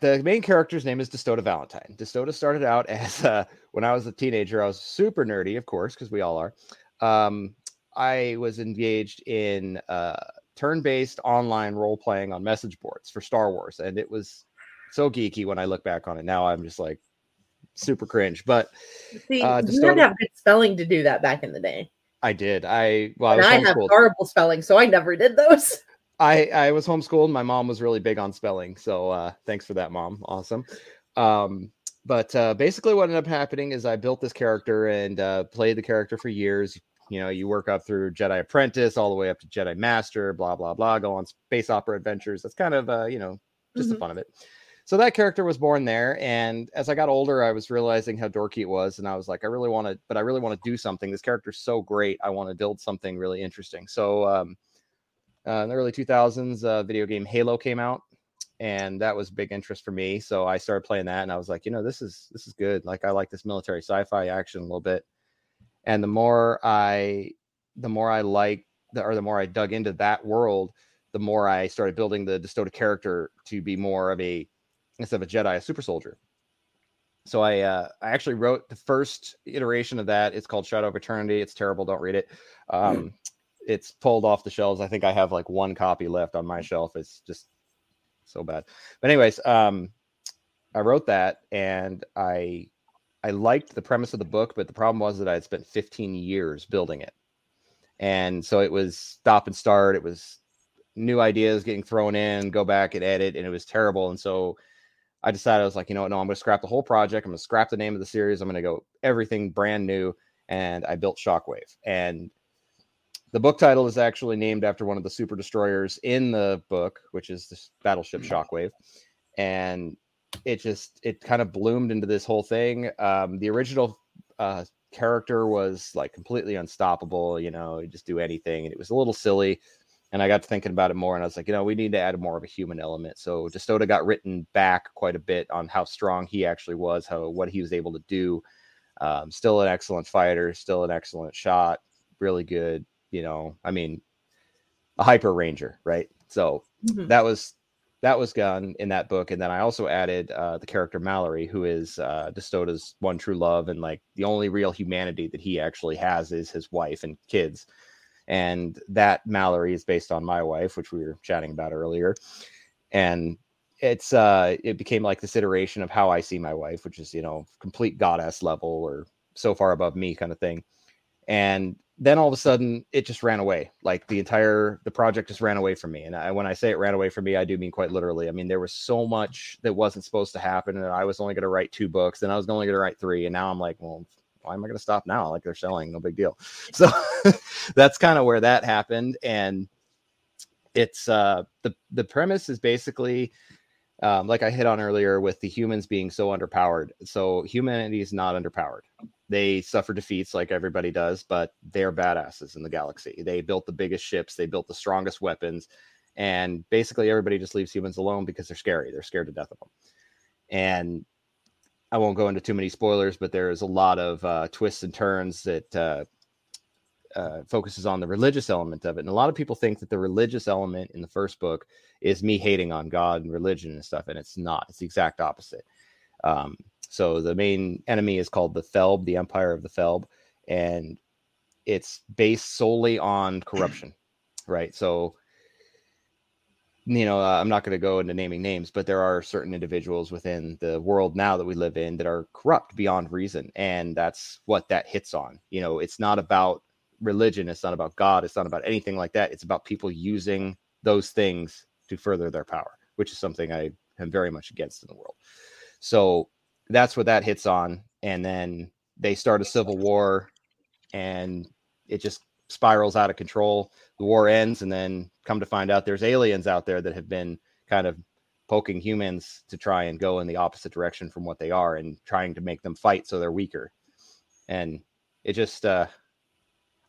the main character's name is Destoda Valentine. Destoda started out <laughs> as uh, when I was a teenager. I was super nerdy, of course, because we all are. Um, I was engaged in uh, turn-based online role playing on message boards for Star Wars, and it was so geeky when I look back on it. Now I'm just like super cringe. But See, uh, Destoda, you had to have good spelling to do that back in the day. I did. I well, I, I have horrible spelling, so I never did those. <laughs> I I was homeschooled. My mom was really big on spelling, so uh, thanks for that, mom. Awesome. Um, but uh, basically, what ended up happening is I built this character and uh, played the character for years. You know, you work up through Jedi Apprentice all the way up to Jedi Master, blah blah blah. Go on space opera adventures. That's kind of uh, you know just mm-hmm. the fun of it. So that character was born there, and as I got older, I was realizing how dorky it was, and I was like, I really want to, but I really want to do something. This character's so great. I want to build something really interesting. So um, uh, in the early 2000s, uh, video game Halo came out, and that was big interest for me. So I started playing that, and I was like, you know, this is this is good. Like I like this military sci-fi action a little bit. And the more I, the more I like, the, or the more I dug into that world, the more I started building the Destoda character to be more of a instead of a Jedi, a super soldier. So I uh, I actually wrote the first iteration of that. It's called Shadow of Eternity. It's terrible. Don't read it. Um, it's pulled off the shelves. I think I have like one copy left on my shelf. It's just so bad. But anyways, um, I wrote that and I I liked the premise of the book, but the problem was that I had spent 15 years building it. And so it was stop and start. It was new ideas getting thrown in, go back and edit, and it was terrible. And so I decided I was like, you know what, no, I'm gonna scrap the whole project. I'm gonna scrap the name of the series. I'm gonna go everything brand new. And I built Shockwave. And the book title is actually named after one of the super destroyers in the book, which is the battleship mm. Shockwave. And it just it kind of bloomed into this whole thing. Um, the original uh, character was like completely unstoppable. You know, just do anything, and it was a little silly. And I got to thinking about it more, and I was like, you know, we need to add more of a human element. So Destoda got written back quite a bit on how strong he actually was, how what he was able to do. Um, still an excellent fighter, still an excellent shot, really good. You know, I mean, a hyper ranger, right? So mm-hmm. that was that was done in that book, and then I also added uh, the character Mallory, who is uh, Destoda's one true love, and like the only real humanity that he actually has is his wife and kids. And that Mallory is based on my wife, which we were chatting about earlier, and it's uh it became like this iteration of how I see my wife, which is you know complete goddess level or so far above me kind of thing, and then all of a sudden it just ran away like the entire the project just ran away from me and I, when i say it ran away from me i do mean quite literally i mean there was so much that wasn't supposed to happen and i was only going to write two books and i was only going to write three and now i'm like well why am I going to stop now? Like they're selling, no big deal. <laughs> So <laughs> that's kind of where that happened. And it's uh, the the premise is basically um, like I hit on earlier with the humans being so underpowered. So humanity is not underpowered. They suffer defeats like everybody does, but they're badasses in the galaxy. They built the biggest ships, they built the strongest weapons, and basically everybody just leaves humans alone because they're scary. They're scared to death of them. And I won't go into too many spoilers, but there's a lot of uh, twists and turns that uh, uh, focuses on the religious element of it. And a lot of people think that the religious element in the first book is me hating on God and religion and stuff, and it's not. It's the exact opposite. Um, so the main enemy is called the Thelb, the Empire of the Thelb, and it's based solely on corruption, right? So you know, uh, I'm not going to go into naming names, but there are certain individuals within the world now that we live in that are corrupt beyond reason. And that's what that hits on. You know, it's not about religion, it's not about God, it's not about anything like that. It's about people using those things to further their power, which is something I am very much against in the world. So that's what that hits on. And then they start a civil war and it just spirals out of control. The war ends, and then come to find out there's aliens out there that have been kind of poking humans to try and go in the opposite direction from what they are and trying to make them fight so they're weaker. And it just, uh,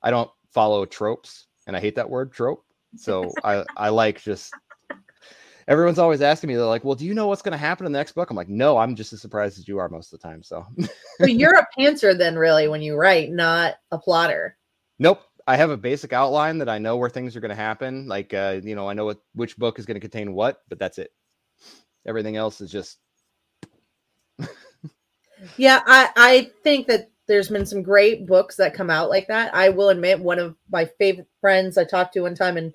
I don't follow tropes, and I hate that word trope. So I, I like just everyone's always asking me, they're like, well, do you know what's going to happen in the next book? I'm like, no, I'm just as surprised as you are most of the time. So, so <laughs> you're a pantser then, really, when you write, not a plotter. Nope. I have a basic outline that I know where things are going to happen. Like, uh, you know, I know what which book is going to contain what, but that's it. Everything else is just. <laughs> yeah, I I think that there's been some great books that come out like that. I will admit, one of my favorite friends I talked to one time, and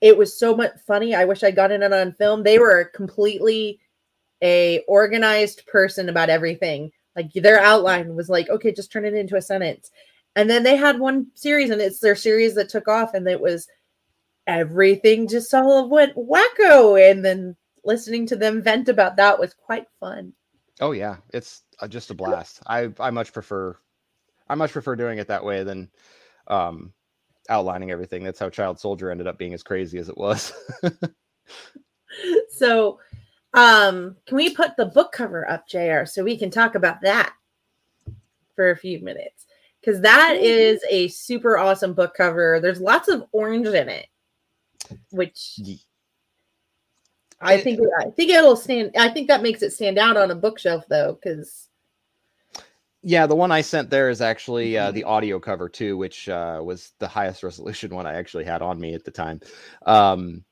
it was so much funny. I wish I got in it on film. They were completely a organized person about everything. Like their outline was like, okay, just turn it into a sentence and then they had one series, and it's their series that took off, and it was everything just all went wacko. And then listening to them vent about that was quite fun. Oh yeah, it's uh, just a blast. I I much prefer I much prefer doing it that way than um outlining everything. That's how Child Soldier ended up being as crazy as it was. <laughs> so um can we put the book cover up, JR, so we can talk about that for a few minutes? because that is a super awesome book cover. There's lots of orange in it, which I think I think it'll stand. I think that makes it stand out on a bookshelf though, because yeah, the one I sent there is actually uh, the audio cover too, which uh, was the highest resolution <laughs> one I actually had on me at the time. Um,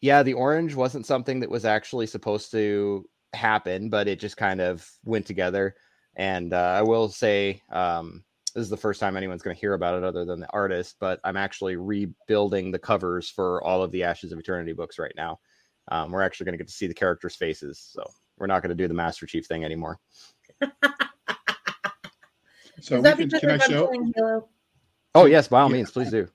yeah, the orange wasn't something that was actually supposed to happen, but it just kind of went together. And uh, I will say, um, this is the first time anyone's going to hear about it other than the artist, but I'm actually rebuilding the covers for all of the Ashes of Eternity books right now. Um, we're actually going to get to see the characters' faces, so we're not going to do the Master Chief thing anymore. <laughs> so can, can I show? Oh yes, by all yeah. means, please do.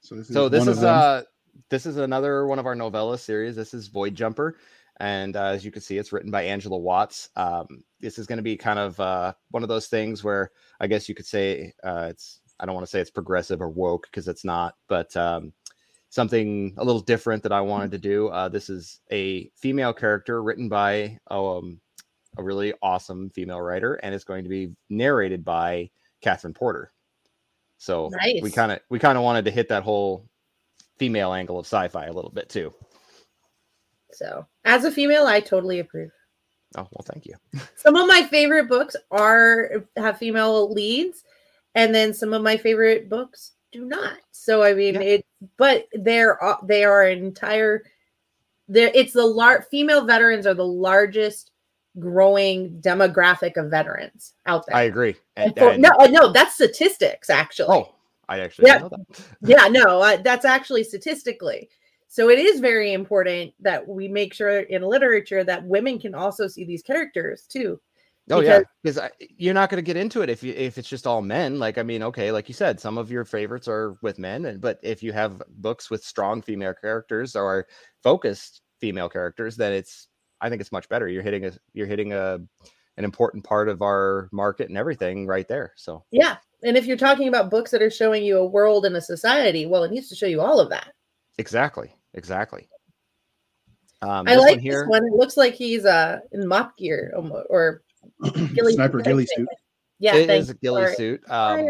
So this is, so this is uh this is another one of our novella series. This is Void Jumper. And uh, as you can see, it's written by Angela Watts. Um, this is going to be kind of uh, one of those things where I guess you could say uh, it's, I don't want to say it's progressive or woke because it's not, but um, something a little different that I wanted to do. Uh, this is a female character written by um, a really awesome female writer, and it's going to be narrated by Catherine Porter. So we kind of we kind of wanted to hit that whole female angle of sci-fi a little bit too. So, as a female, I totally approve. Oh well, thank you. <laughs> Some of my favorite books are have female leads, and then some of my favorite books do not. So, I mean, Yeah. it, but they're they are entire. There, it's the large female veterans are the largest growing demographic of veterans out there. I agree. And for- and- no, uh, no, that's statistics actually. oh, I actually Yeah. know that. <laughs> yeah no uh, that's actually statistically so it is very important that we make sure in literature that women can also see these characters too Oh yeah, because- because you're not going to get into it if you if it's just all men. Like I mean, okay, like you said, some of your favorites are with men, and but if you have books with strong female characters or focused female characters, then it's I think it's much better. You're hitting a you're hitting a an important part of our market and everything right there. So yeah and if you're talking about books that are showing you a world and a society well it needs to show you all of that exactly, exactly. Um, i this like one here. this one it looks like he's uh in mop gear almo- or <clears throat> ghillie Sniper ghillie suit. yeah it thanks is a ghillie Sorry. suit. Um,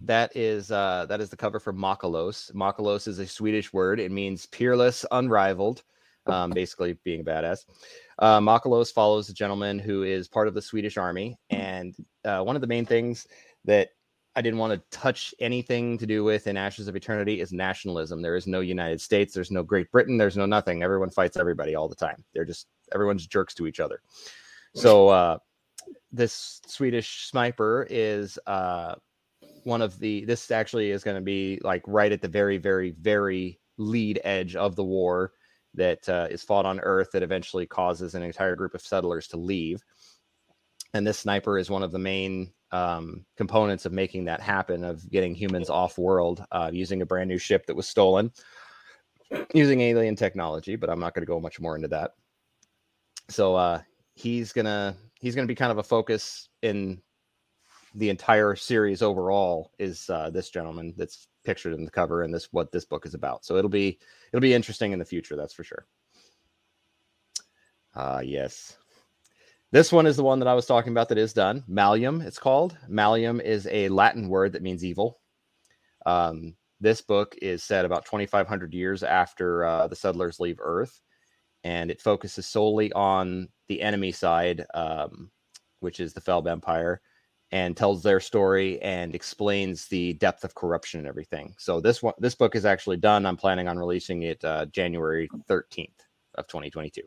That is uh that is the cover for Makalos. Makalos is a Swedish word. It means peerless, unrivaled, um, basically being a badass. Uh, Makalos follows a gentleman who is part of the Swedish army, and uh, one of the main things that I didn't want to touch anything to do with in Ashes of Eternity is nationalism. There is no United States. There's no Great Britain. There's no nothing. Everyone fights everybody all the time. They're just everyone's jerks to each other. So uh, this Swedish sniper is uh, one of the. This actually is going to be like right at the very, very, very lead edge of the war that uh, is fought on Earth that eventually causes an entire group of settlers to leave. And this sniper is one of the main um, components of making that happen, of getting humans off world uh, using a brand new ship that was stolen, using alien technology. But I'm not going to go much more into that. So uh, he's gonna he's gonna be kind of a focus in the entire series overall. Is uh, this gentleman that's pictured in the cover and this what this book is about. So it'll be it'll be interesting in the future, that's for sure. Uh yes. This one is the one that I was talking about that is done. Malleum, it's called. Malleum is a Latin word that means evil. Um, this book is set about 2,500 years after uh, the settlers leave Earth, and it focuses solely on the enemy side, um, which is the Felb Empire, and tells their story and explains the depth of corruption and everything. So this one, this book is actually done. I'm planning on releasing it uh, January 13th of 2022.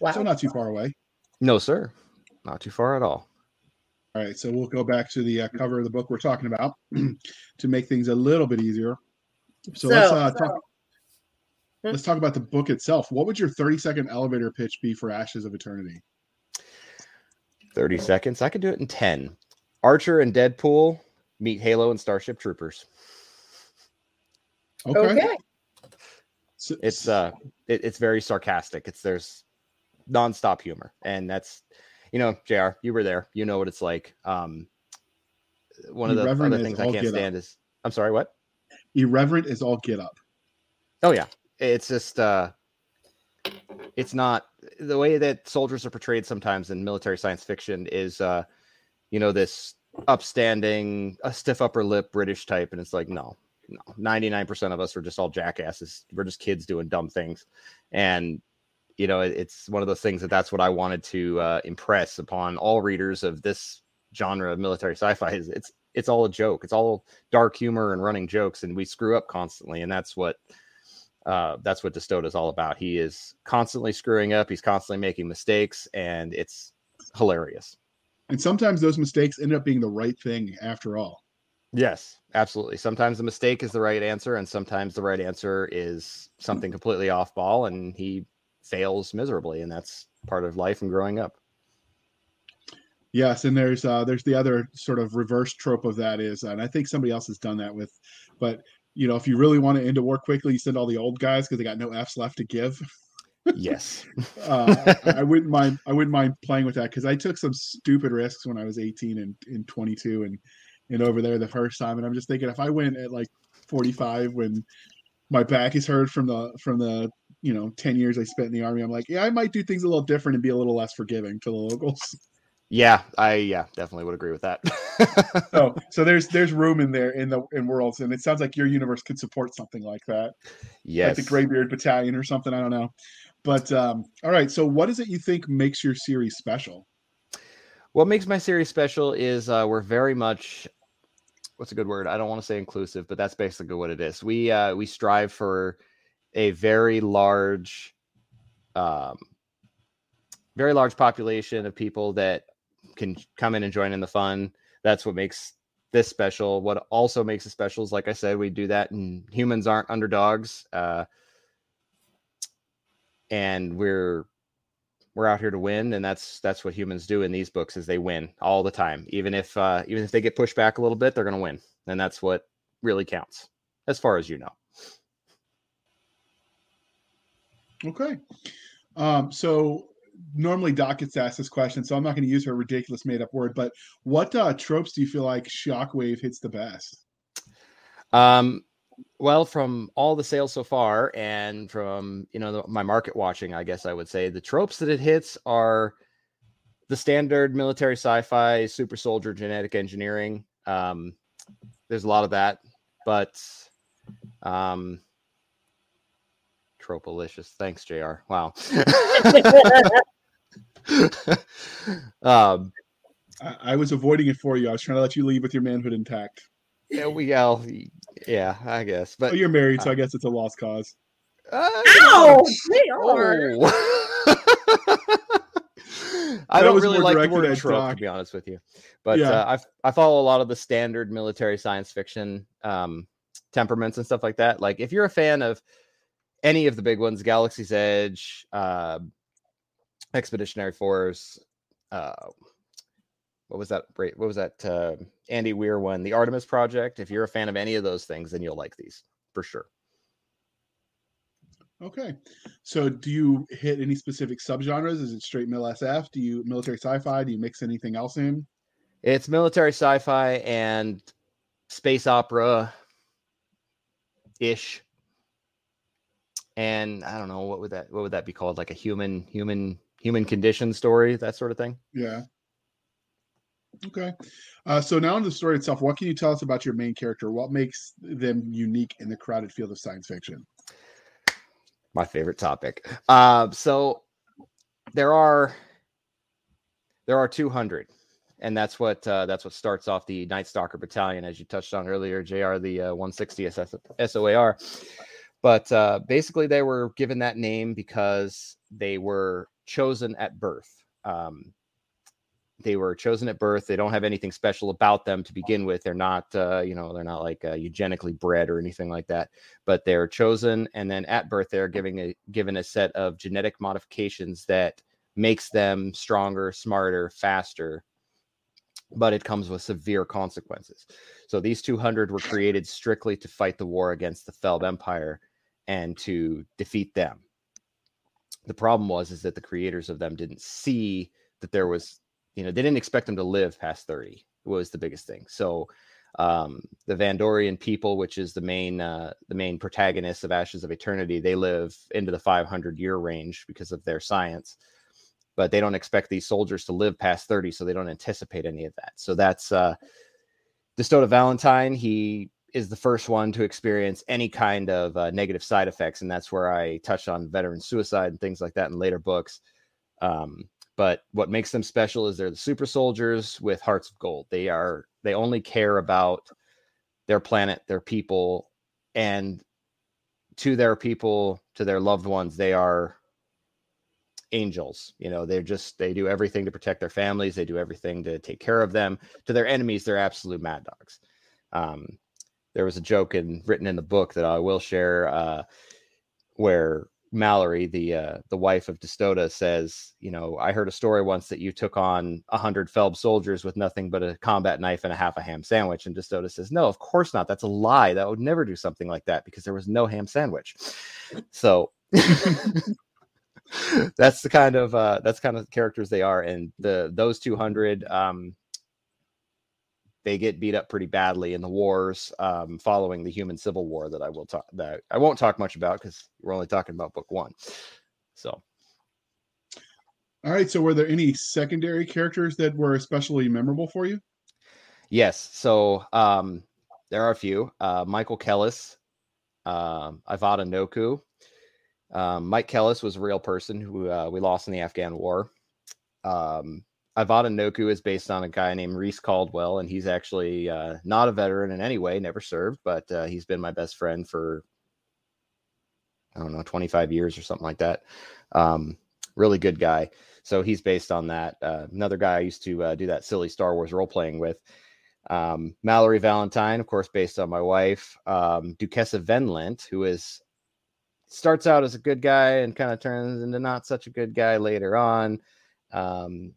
wow So not too far away. No, sir, not too far at all. All right, so we'll go back to the uh, cover of the book we're talking about <clears throat> to make things a little bit easier. So, let's So- uh, talk. Hmm? Let's talk about the book itself. What would your 30 second elevator pitch be for Ashes of Eternity? 30 seconds. I could do it in 10. Archer and Deadpool meet Halo and Starship Troopers. Okay. okay It's uh it, it's very sarcastic. It's there's nonstop humor. And that's you know, JR, you were there. You know what it's like. Um one of the other things I can't get up. stand is I'm sorry, what? irreverent is all get up. Oh yeah. It's just uh it's not the way that soldiers are portrayed sometimes in military science fiction is uh you know this upstanding a stiff upper lip british type and it's like no no. 99% of us are just all jackasses. We're just kids doing dumb things. And you know it- it's one of those things that that's what i wanted to uh, impress upon all readers of this genre of military sci-fi is it's it's all a joke. It's all dark humor and running jokes and we screw up constantly and that's what uh, that's what Destoda is all about. He is constantly screwing up. He's constantly making mistakes, and it's hilarious. And sometimes those mistakes end up being the right thing after all. Yes, absolutely. Sometimes the mistake is the right answer, and sometimes the right answer is something completely off ball, and he fails miserably, and that's part of life and growing up. Yes, and there's uh there's the other sort of reverse trope of that is, and I think somebody else has done that with, but you know, if you really want to end a war quickly, you send all the old guys because they got no Fs left to give. Yes. <laughs> Uh, I wouldn't mind. I wouldn't mind playing with that because I took some stupid risks when I was 18 and in 22 and and over there the first time, and I'm just thinking if I went at like 45 when my back is hurt from the from the you know 10 years I spent in the army. I'm like, yeah, I might do things a little different and be a little less forgiving to the locals. Yeah, I yeah definitely would agree with that. <laughs> oh, so there's there's room in there in the in worlds, and it sounds like your universe could support something like that. Yes, like the Graybeard Battalion or something. I don't know, but um, all right. So, what is it you think makes your series special? What makes my series special is uh, we're very much what's a good word? I don't want to say inclusive, but that's basically what it is. We uh, we strive for a very large, um, very large population of people that can come in and join in the fun. That's what makes this special. What also makes it special is, like I said, we do that, and humans aren't underdogs. Uh, and we're we're out here to win, and that's that's what humans do in these books is they win all the time. Even if uh, even if they get pushed back a little bit, they're going to win, and that's what really counts, as far as you know. Okay. Um, so normally Doc gets asked this question, so I'm not going to use her ridiculous made up word, but what uh, tropes do you feel like Shockwave hits the best? Um, well, from all the sales so far, and from you know the, my market watching, I guess I would say the tropes that it hits are the standard military sci-fi, super soldier, genetic engineering. Um, there's a lot of that, but um, tropolicious. Thanks, Jr. Wow. <laughs> um, I, I, was avoiding it for you. I was trying to let you leave with your manhood intact. Yeah, we all, yeah, I guess. But oh, you're married, so uh, I guess it's a lost cause. Uh, Ow! They are. <laughs> I don't really like the word trope, to be honest with you. But yeah. uh, I I follow a lot of the standard military science fiction um, temperaments and stuff like that. Like if you're a fan of any of the big ones, Galaxy's Edge, uh, Expeditionary Force, uh, what was that? What was that? Uh, Andy Weir one, the Artemis Project. If you're a fan of any of those things, then you'll like these for sure. Okay, so do you hit any specific subgenres? Is it straight mil SF? Do you military sci-fi? Do you mix anything else in? It's military sci-fi and space opera ish and I don't know what would that what would that be called like a human human human condition story that sort of thing. Yeah. Okay. Uh, so now in the story itself, what can you tell us about your main character? What makes them unique in the crowded field of science fiction? My favorite topic. Uh, so there are there are 200 and that's what uh, that's what starts off the Night Stalker Battalion, as you touched on earlier. Jr. The uh, 160th SOAR. But uh, basically, they were given that name because they were chosen at birth. Um, they were chosen at birth. They don't have anything special about them to begin with. They're not, uh, you know, they're not like uh, eugenically bred or anything like that. But they're chosen, and then at birth, they're giving a given a set of genetic modifications that makes them stronger, smarter, faster. But it comes with severe consequences. So these 200 were created strictly to fight the war against the Felb Empire and to defeat them. The problem was is that the creators of them didn't see that there was, you know, they didn't expect them to live past 30 was the biggest thing. So um, the Vandorian people, which is the main uh, the main protagonists of Ashes of Eternity, they live into the 500 year range because of their science, but they don't expect these soldiers to live past 30, so they don't anticipate any of that. So that's uh, Destoda Valentine. He is the first one to experience any kind of uh, negative side effects, and that's where I touch on veteran suicide and things like that in later books. Um, but what makes them special is they're the super soldiers with hearts of gold. They are they only care about their planet, their people, and to their people, to their loved ones, they are angels. You know, they're just they do everything to protect their families. They do everything to take care of them. To their enemies, they're absolute mad dogs. Um, there was a joke in written in the book that I will share uh, where Mallory, the uh, the wife of Destoda, says, you know, I heard a story once that you took on a hundred Felb soldiers with nothing but a combat knife and a half a ham sandwich, and Destoda says, no, of course not. That's a lie. That would never do something like that because there was no ham sandwich. So. <laughs> that's the kind of uh, that's kind of characters they are, and the those 200 um, they get beat up pretty badly in the wars um, following the human civil war that I will talk that I won't talk much about because we're only talking about book one. So All right. So, were there any secondary characters that were especially memorable for you? yes, so um, there are a few. Uh, Michael Kellis, um, Ivada Noku. Um, Mike Kellis was a real person who uh, we lost in the Afghan War. Um, Ivada Noku is based on a guy named Reese Caldwell, and he's actually uh, not a veteran in any way, never served, but uh, he's been my best friend for I don't know, 25 years or something like that. Um, really good guy. So he's based on that. Uh, another guy I used to uh, do that silly Star Wars role playing with. Um, Mallory Valentine, of course, based on my wife. Um, Duquesa Venlint, who is starts out as a good guy and kind of turns into not such a good guy later on. Um,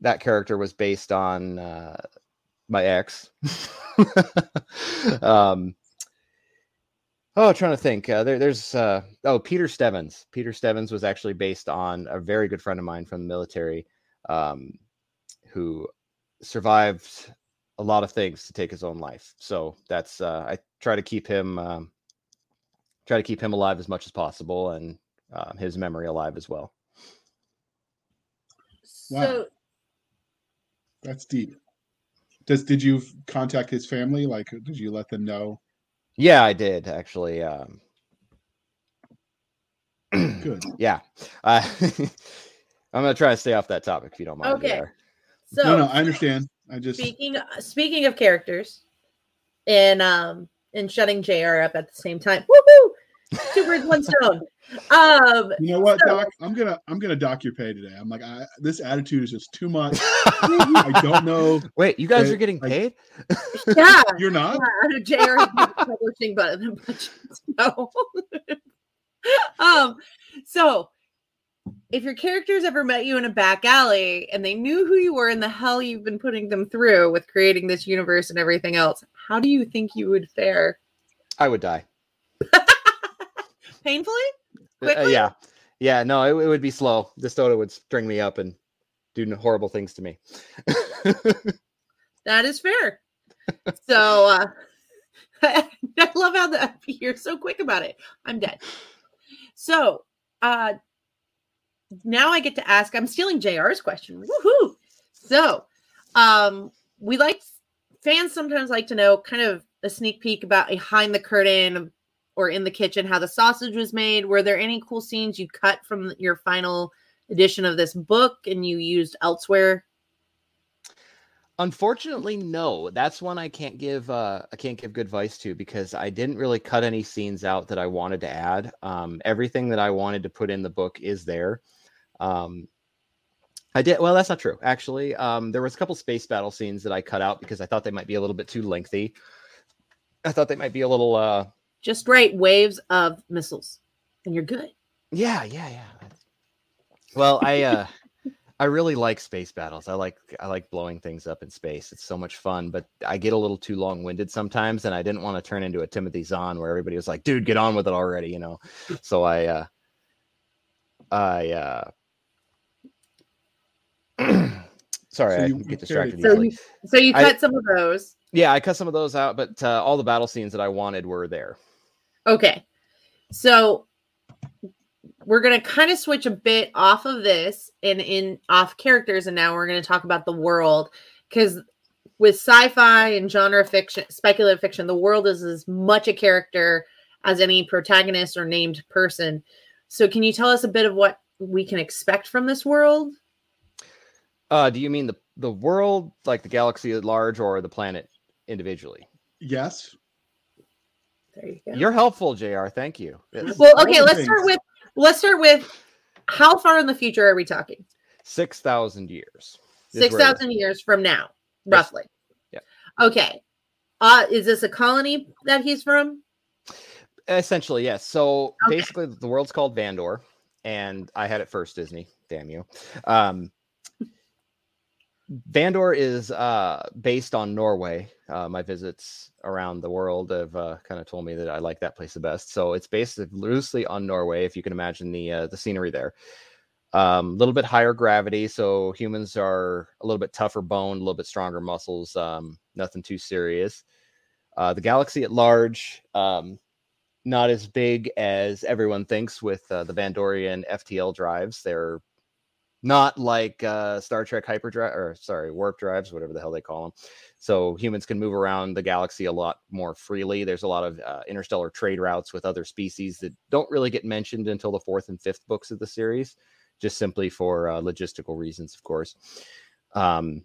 that character was based on uh, my ex. <laughs> um, oh, trying to think. Uh, there, there's uh, oh Peter Stevens. Peter Stevens was actually based on a very good friend of mine from the military, um, who survived a lot of things to take his own life. So that's uh, I try to keep him um, try to keep him alive as much as possible and uh, his memory alive as well. Wow. So That's deep. Does did you contact his family? Like, did you let them know? Yeah, I did actually. Um, <clears throat> Good. yeah, uh, <laughs> I'm gonna try to stay off that topic if you don't mind. Okay. JR. so no, no, I understand. I just speaking speaking of characters and um and shutting JR up at the same time. Woohoo! Two birds, one stone. Um You know what, So- Doc? I'm gonna I'm gonna dock your pay today. I'm like, I, this attitude is just too much. <laughs> I don't know. Wait, you guys Uh, are getting like- paid? yeah. <laughs> You're not. Yeah, JR has no publishing button budget. No. um, so if your characters ever met you in a back alley and they knew who you were and the hell you've been putting them through with creating this universe and everything else, how do you think you would fare? I would die. Painfully? Uh, yeah, yeah. No, it, it would be slow. Destoda would string me up and do horrible things to me. <laughs> That is fair. so uh <laughs> I love how that <laughs> you're so quick about it. I'm dead. So uh now I get to ask, I'm stealing JR's question. Woohoo! So um we like fans sometimes like to know kind of a sneak peek about behind the curtain or in the kitchen how the sausage was made. Were there any cool scenes you cut from your final edition of this book and you used elsewhere? Unfortunately, no. That's one I can't give. Uh, I can't give good advice to because I didn't really cut any scenes out that I wanted to add. Um, everything that I wanted to put in the book is there. Um, I did. Well, that's not true. Actually, um, there was a couple space battle scenes that I cut out because I thought they might be a little bit too lengthy. I thought they might be a little. Uh, Just right waves of missiles and you're good. yeah, yeah, yeah. Well, I. Uh, I really like space battles. I like I like blowing things up in space. It's so much fun, but I get a little too long-winded sometimes and I didn't want to turn into a Timothy Zahn where everybody was like, "Dude, get on with it already," you know. So I uh I uh <clears throat> Sorry, So I you get distracted So easily. you, so you I- cut some of those. Yeah, I cut some of those out, but uh, all the battle scenes that I wanted were there. Okay. So we're going to kind of switch a bit off of this and in off characters and now we're going to talk about the world cuz with sci-fi and genre fiction, speculative fiction, the world is as much a character as any protagonist or named person. So can you tell us a bit of what we can expect from this world? Uh do you mean the the world, like the galaxy at large or the planet individually? Yes. There you go. You're helpful, JR. Thank you. It's well, okay, the let's start with let's start with how far in the future are we talking? 6,000 years. is Six where it is. thousand years from now, Yes. roughly. Yep. Okay. Uh, is this a colony that he's from? Essentially, yes. So Okay. basically, the world's called Vandor, and I had it first, Disney. Damn you. Um, Vandor is uh, based on Norway. Uh, my visits around the world have uh, kind of told me that I like that place the best. So it's based loosely on Norway, if you can imagine the uh, the scenery there. A um, little bit higher gravity, so humans are a little bit tougher bone, a little bit stronger muscles. Um, nothing too serious. Uh, the galaxy at large, um, not as big as everyone thinks with uh, the Vandorian FTL drives. They're not like uh, Star Trek hyperdrive or sorry, warp drives, whatever the hell they call them. So humans can move around the galaxy a lot more freely. There's a lot of uh, interstellar trade routes with other species that don't really get mentioned until the fourth and fifth books of the series, just simply for uh, logistical reasons, of course. Um,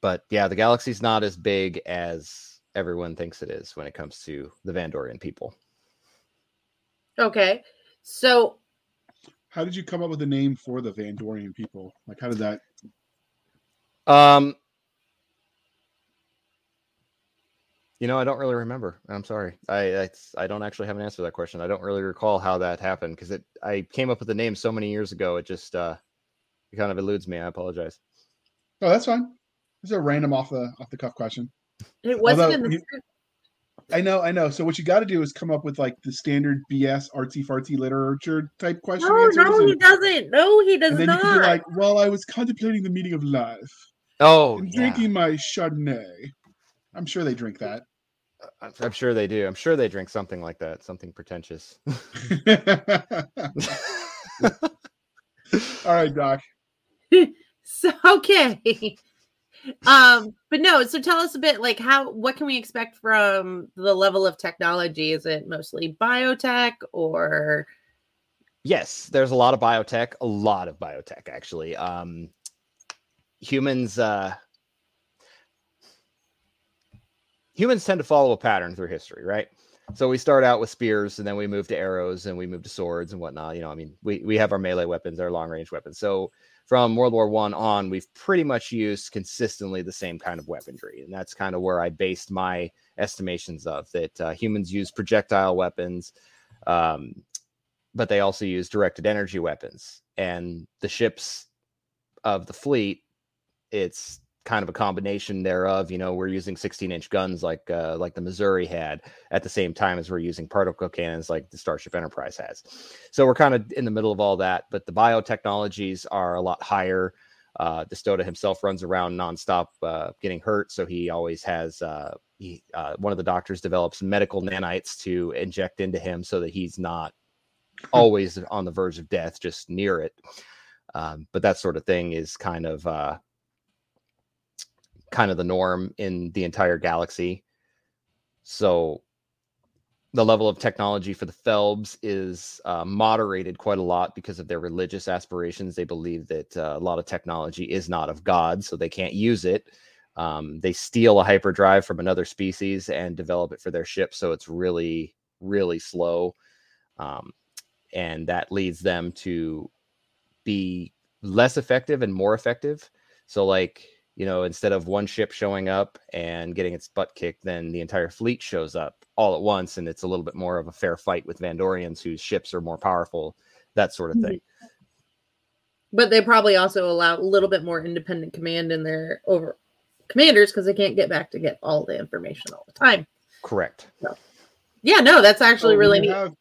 but yeah, the galaxy's not as big as everyone thinks it is when it comes to the Vandorian people. Okay. So how did you come up with the name for the Vandorian people? Like, how did that? Um, you know, I don't really remember. I'm sorry. I, I, I don't actually have an answer to that question. I don't really recall how that happened because it. I came up with the name so many years ago. It just uh, it kind of eludes me. I apologize. Oh, that's fine. It's a random off the off the cuff question. It wasn't Although, in the you, I know, I know. So what you got to do is come up with like the standard BS artsy fartsy literature type question. No, no, and, he doesn't. No, he does and then not. You can be like, well, I was contemplating the meaning of life. Oh, and drinking yeah. my Chardonnay. I'm sure they drink that. Uh, I'm sure they do. I'm sure they drink something like that, something pretentious. <laughs> <laughs> All right, Doc. <laughs> so okay um but no so tell us a bit like how what can we expect from the level of technology? Is it mostly biotech or? Yes there's a lot of biotech a lot of biotech actually. Um humans uh humans tend to follow a pattern through history right? So we start out with spears and then we move to arrows and we move to swords and whatnot you know i mean we, we have our melee weapons our long range weapons. So from World War One on, we've pretty much used consistently the same kind of weaponry, and that's kind of where I based my estimations of that. Uh, humans use projectile weapons, um, but they also use directed energy weapons, and the ships of the fleet, it's kind of a combination thereof. You know, we're using 16 inch guns like uh, like the Missouri had at the same time as we're using particle cannons like the Starship Enterprise has. So we're kind of in the middle of all that, but the biotechnologies are a lot higher. Uh, Destoda himself runs around nonstop, uh, getting hurt, so he always has. Uh, he, uh, one of the doctors develops medical nanites to inject into him so that he's not always on the verge of death, just near it. Um, but that sort of thing is kind of uh, kind of the norm in the entire galaxy. So the level of technology for the Phelps is uh, moderated quite a lot because of their religious aspirations. They believe that uh, a lot of technology is not of God, so they can't use it. Um, they steal a hyperdrive from another species and develop it for their ship, so it's really, really slow. Um, and that leads them to be less effective and more effective. So, like, you know, instead of one ship showing up and getting its butt kicked, then the entire fleet shows up all at once, and it's a little bit more of a fair fight with Vandorians whose ships are more powerful, that sort of thing. Mm-hmm. But they probably also allow a little bit more independent command in their over commanders because they can't get back to get all the information all the time. Correct. So, yeah, no, that's actually really neat. Have,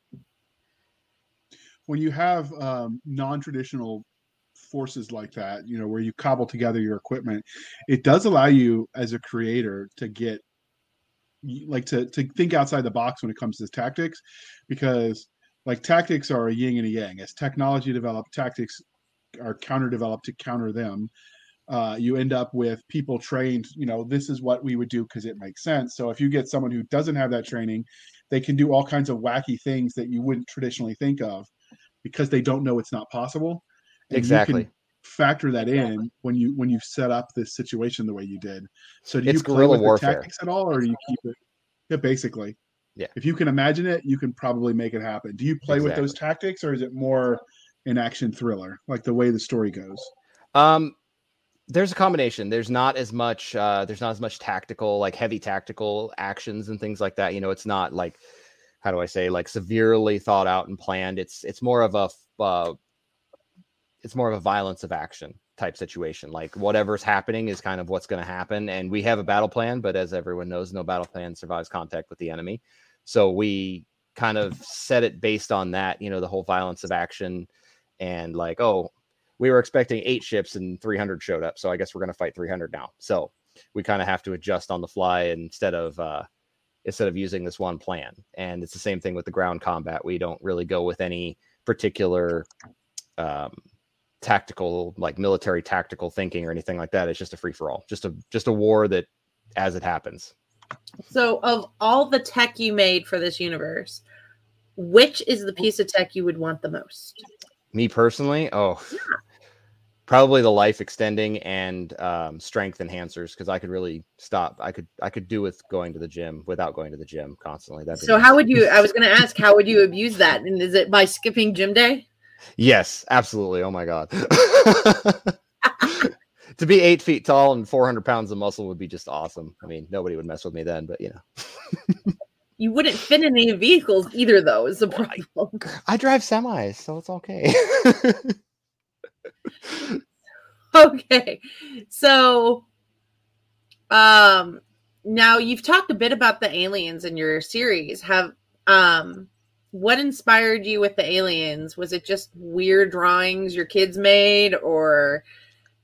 when you have um, non-traditional forces like that, you know, where you cobble together your equipment, it does allow you as a creator to get like to to think outside the box when it comes to tactics because like tactics are a yin and a yang. As technology developed tactics are counter developed to counter them. Uh, you end up with people trained you know this is what we would do because it makes sense. So if you get someone who doesn't have that training they can do all kinds of wacky things that you wouldn't traditionally think of because they don't know it's not possible exactly factor that in when you when you set up this situation the way you did. So do it's you play with warfare. the tactics at all, or do you keep it? Yeah, basically. Yeah. If you can imagine it, you can probably make it happen. Do you play exactly. with those tactics, or is it more an action thriller, like the way the story goes? Um, there's a combination. There's not as much. Uh, there's not as much tactical, like heavy tactical actions and things like that. You know, it's not like how do I say, like severely thought out and planned. It's it's more of a uh, it's more of a violence of action type situation. Like whatever's happening is kind of what's going to happen. And we have a battle plan, but as everyone knows, no battle plan survives contact with the enemy. So we kind of set it based on that, you know, the whole violence of action. and like, oh, we were expecting eight ships and 300 showed up, so I guess we're going to fight 300 now. So we kind of have to adjust on the fly instead of uh, instead of using this one plan. And it's the same thing with the ground combat. We don't really go with any particular um, tactical, like military tactical thinking or anything like that. It's just a free for all, just a just a war that as it happens. So, of all the tech you made for this universe, which is the piece of tech you would want the most? Me personally, oh, yeah. probably the life extending and um, strength enhancers because I could really stop. I could I could do with going to the gym without going to the gym constantly. That so, nice. how would you? I was going to ask, how would you abuse that? And is it by skipping gym day? Yes, absolutely. Oh my god. <laughs> to be eight feet tall and 400 pounds of muscle would be just awesome. I mean, nobody would mess with me then, but you know. <laughs> you wouldn't fit in any vehicles either, though, is the problem. I, I drive semis, so it's okay. <laughs> okay. So, um, now you've talked a bit about the aliens in your series. Have, um, what inspired you with the aliens? Was it just weird drawings your kids made, or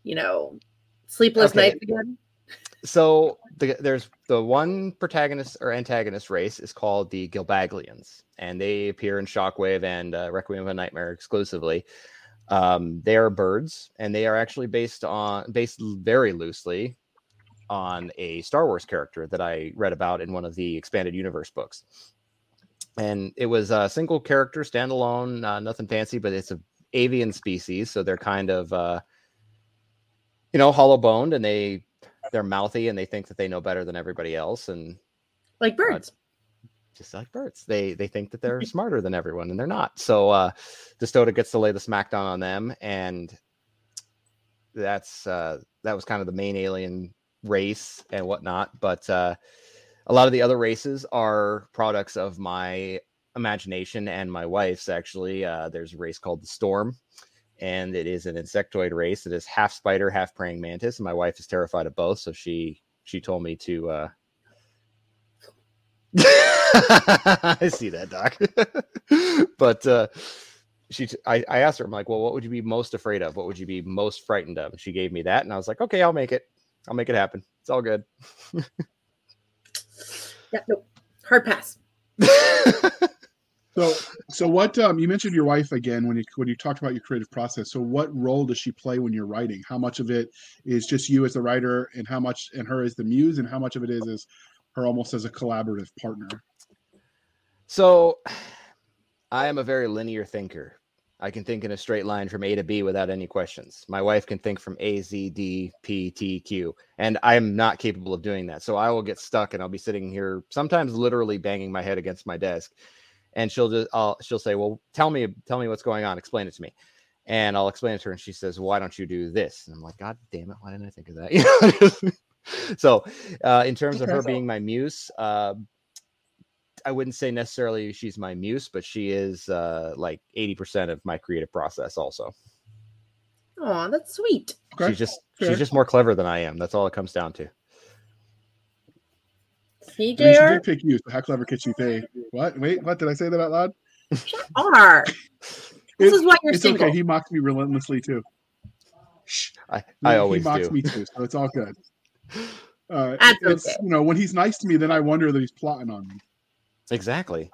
you know, sleepless okay. nights again? So the, there's the one protagonist or antagonist race is called the Gilbaglians, and they appear in Shockwave and uh, Requiem of a Nightmare exclusively. Um, they are birds, and they are actually based on based very loosely on a Star Wars character that I read about in one of the expanded universe books. And it was a single character, standalone, uh, nothing fancy, but it's a avian species, so they're kind of uh, you know, hollow boned and they they're mouthy and they think that they know better than everybody else and like birds. Uh, just like birds. They they think that they're <laughs> smarter than everyone and they're not. So uh Destoda gets to lay the smackdown on them and that's uh that was kind of the main alien race and whatnot. But uh a lot of the other races are products of my imagination and my wife's actually. Uh there's a race called the Storm and it is an insectoid race. It is half spider, half praying mantis, and my wife is terrified of both. So she she told me to. uh <laughs> I see that, Doc. <laughs> but uh she, t- I, I asked her, I'm like, well, what would you be most afraid of? What would you be most frightened of? And she gave me that, and I was like, okay, I'll make it. I'll make it happen. It's all good. <laughs> yeah, nope. Hard pass. So, so what um, you mentioned your wife again when you when you talked about your creative process. So, what role does she play when you're writing? How much of it is just you as the writer, and how much and her as the muse, and how much of it is is her almost as a collaborative partner? So, <sighs> I am a very linear thinker. I can think in a straight line from A to B without any questions. My wife can think from A, Z, D, P, T, Q, and I am not capable of doing that. So I will get stuck and I'll be sitting here sometimes literally banging my head against my desk and she'll just I'll, she'll say, "Well, tell me tell me what's going on. Explain it to me." And I'll explain it to her, and she says, "Why don't you do this?" And I'm like, "God damn it! Why didn't I think of that?" <laughs> so, uh, in terms of her being my muse, uh, I wouldn't say necessarily she's my muse, but she is uh, like 80% of my creative process also. Oh, that's sweet. Okay. She's just Fair. she's just more clever than I am. That's all it comes down to. See, JR? She did pick you. So how clever could she be? What? Wait, what? Did I say that out loud? Are. This is why you're it's single. okay. He mocks me relentlessly too. I, I always he mocks do. me too, so it's all good. <laughs> Uh, That's it's okay. you know when he's nice to me, then I wonder that he's plotting on me. Exactly.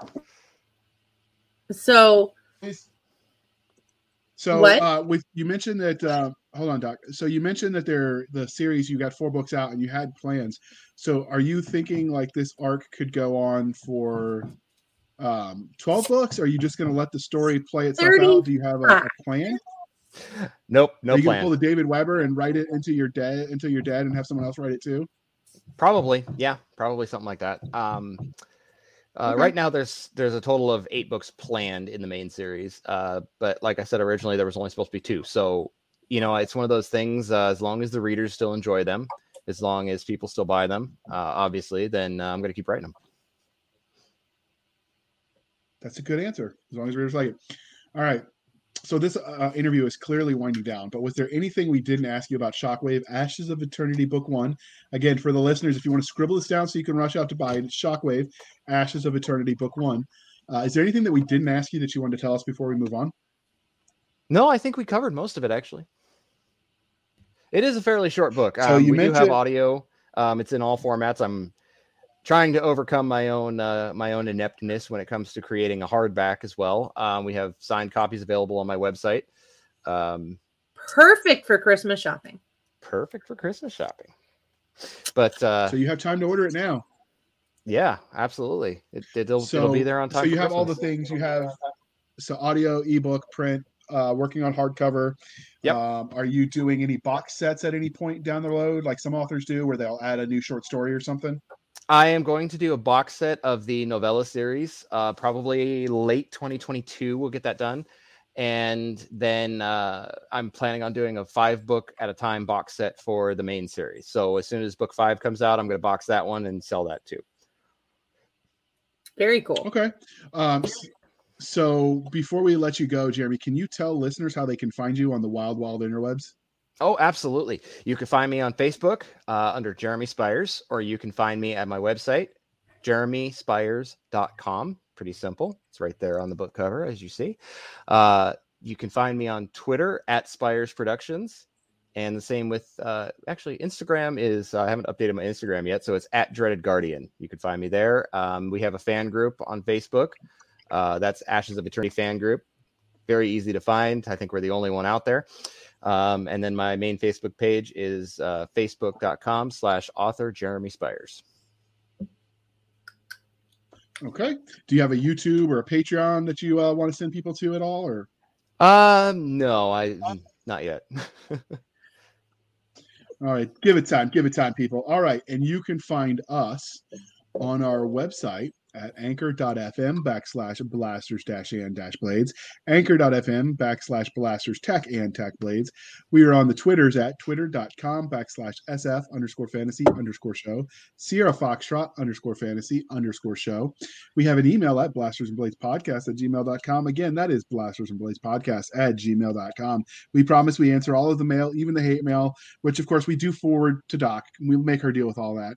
So. So uh, with you mentioned that uh, hold on, Doc. So you mentioned that there the series you got four books out and you had plans. So are you thinking like this arc could go on for um 12 books? Are you just going to let the story play itself 30. out? Do you have a, a plan? Nope, no are you plan. Gonna pull the David Weber and write it into your dad into your dad and have someone else write it too? Probably, yeah, probably something like that. Um, uh, okay. Right now, there's there's a total of eight books planned in the main series, uh, but like I said originally, there was only supposed to be two. So you know, it's one of those things. Uh, as long as the readers still enjoy them, as long as people still buy them, uh, obviously, then uh, I'm going to keep writing them. That's a good answer. As long as readers like it. All right. So this uh, interview is clearly winding down, but was there anything we didn't ask you about Shockwave Ashes of Eternity Book One? Again, for the listeners, if you want to scribble this down so you can rush out to buy it, Shockwave Ashes of Eternity Book One. Uh, is there anything that we didn't ask you that you wanted to tell us before we move on? No, I think we covered most of it actually. It is a fairly short book. So Um, you we do have audio. Um, it's in all formats. I'm trying to overcome my own uh, my own ineptness when it comes to creating a hardback as well. Um, we have signed copies available on my website. Um, Perfect for Christmas shopping. perfect for Christmas shopping. But uh, So you have time to order it now. yeah, absolutely. It, it'll, So it'll be there on time. So you for have all the things you have. So audio, ebook, print, uh, working on hardcover. Yep. Um, are you doing any box sets at any point down the road, like some authors do, where they'll add a new short story or something? I am going to do a box set of the novella series, uh, probably late 2022. We'll get that done. And then uh, I'm planning on doing a five book at a time box set for the main series. So as soon as book five comes out, I'm going to box that one and sell that too. Very cool. Okay. Um, so before we let you go, Jeremy, can you tell listeners how they can find you on the wild, wild interwebs? Oh, absolutely. You can find me on Facebook uh, under Jeremy Spires, or you can find me at my website, jeremyspires.com. Pretty simple. It's right there on the book cover, as you see. Uh, you can find me on Twitter at Spires Productions. And the same with uh, actually Instagram is I haven't updated my Instagram yet, so it's at Dreaded Guardian. You can find me there. Um, we have a fan group on Facebook. Uh, that's Ashes of Eternity fan group. Very easy to find. I think we're the only one out there. Um, and then my main Facebook page is uh, facebook.com slash author Jeremy Spires. Okay. Do you have a YouTube or a Patreon that you uh, want to send people to at all? Or Um, no, I not yet. <laughs> all right, give it time, give it time, people. All right, and you can find us on our website at anchor.fm backslash blasters dash and dash blades anchor.fm backslash blasters tech and tech blades. We are on the twitters at twitter.com backslash sf underscore fantasy underscore show sierra foxtrot underscore fantasy underscore show. We have an email at blasters and blades podcast at gmail.com again that is blasters and blades podcast at gmail.com we promise we answer all of the mail even the hate mail which of course we do forward to doc. We'll make her deal with all that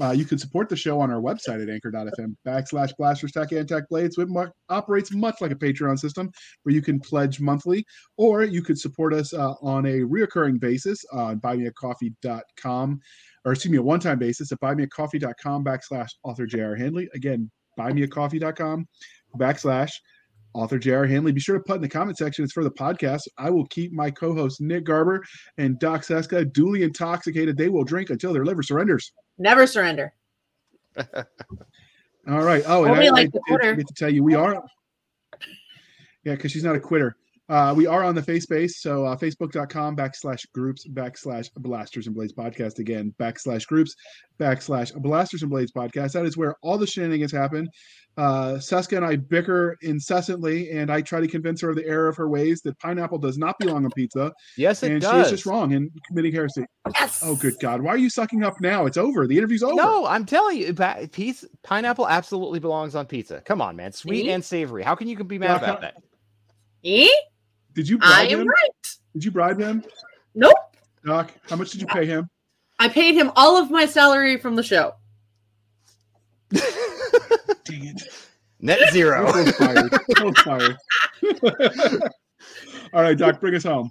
uh, you can support the show on our website at anchor.fm backslash blasters tech and tech blades. It operates much like a Patreon system where you can pledge monthly, or you could support us uh, on a reoccurring basis on buymeacoffee.com, or excuse me, a one time basis at buymeacoffee.com backslash author JR Handley. Again, buymeacoffee.com backslash author J.R. Handley. Be sure to put in the comment section. It's for the podcast. I will keep my co-hosts Nick Garber and Doc Cisca duly intoxicated. They will drink until their liver surrenders. Never surrender. <laughs> All right. Oh, and I, like I the did quitter. forget to tell you, we are. Yeah, because she's not a quitter. Uh, we are on the face base, so uh, facebook.com backslash groups backslash blasters and blades podcast again backslash groups backslash blasters and blades podcast. That is where all the shenanigans happen. Uh, Cisca and I bicker incessantly, and I try to convince her of the error of her ways that pineapple does not belong on pizza, yes, it and she does. is just wrong in committing heresy. Yes. Oh, good God! Why are you sucking up now? It's over. The interview's over. No, I'm telling you, pa- piece, pineapple absolutely belongs on pizza. Come on, man. Sweet See? and savory. How can you be mad about that? Eh? Did you Bribe I bribe am him? right. Did you bribe him, Nope. Doc? How much did you pay him? I paid him all of my salary from the show. <laughs> Dang it! Net zero. both fired. Both fired. <laughs> All right, Doc, bring us home.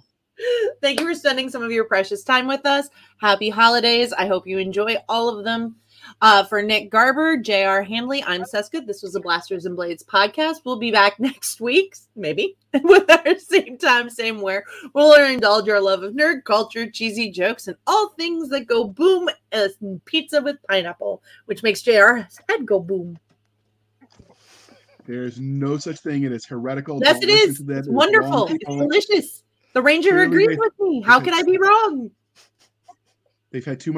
Thank you for spending some of your precious time with us. Happy holidays. I hope you enjoy all of them. Uh, for Nick Garber, JR Handley, I'm Cisca. This was the Blasters and Blades podcast. We'll be back <laughs> next week, maybe, <laughs> with our same time, same where. We'll indulge our love of nerd culture, cheesy jokes, and all things that go boom as pizza with pineapple, which makes JR's head go boom. There's no such thing. It is heretical. Yes, Don't it is. It's It is wonderful. It's delicious. The Ranger Clearly agrees with me. How could I be <laughs> wrong? They've had too much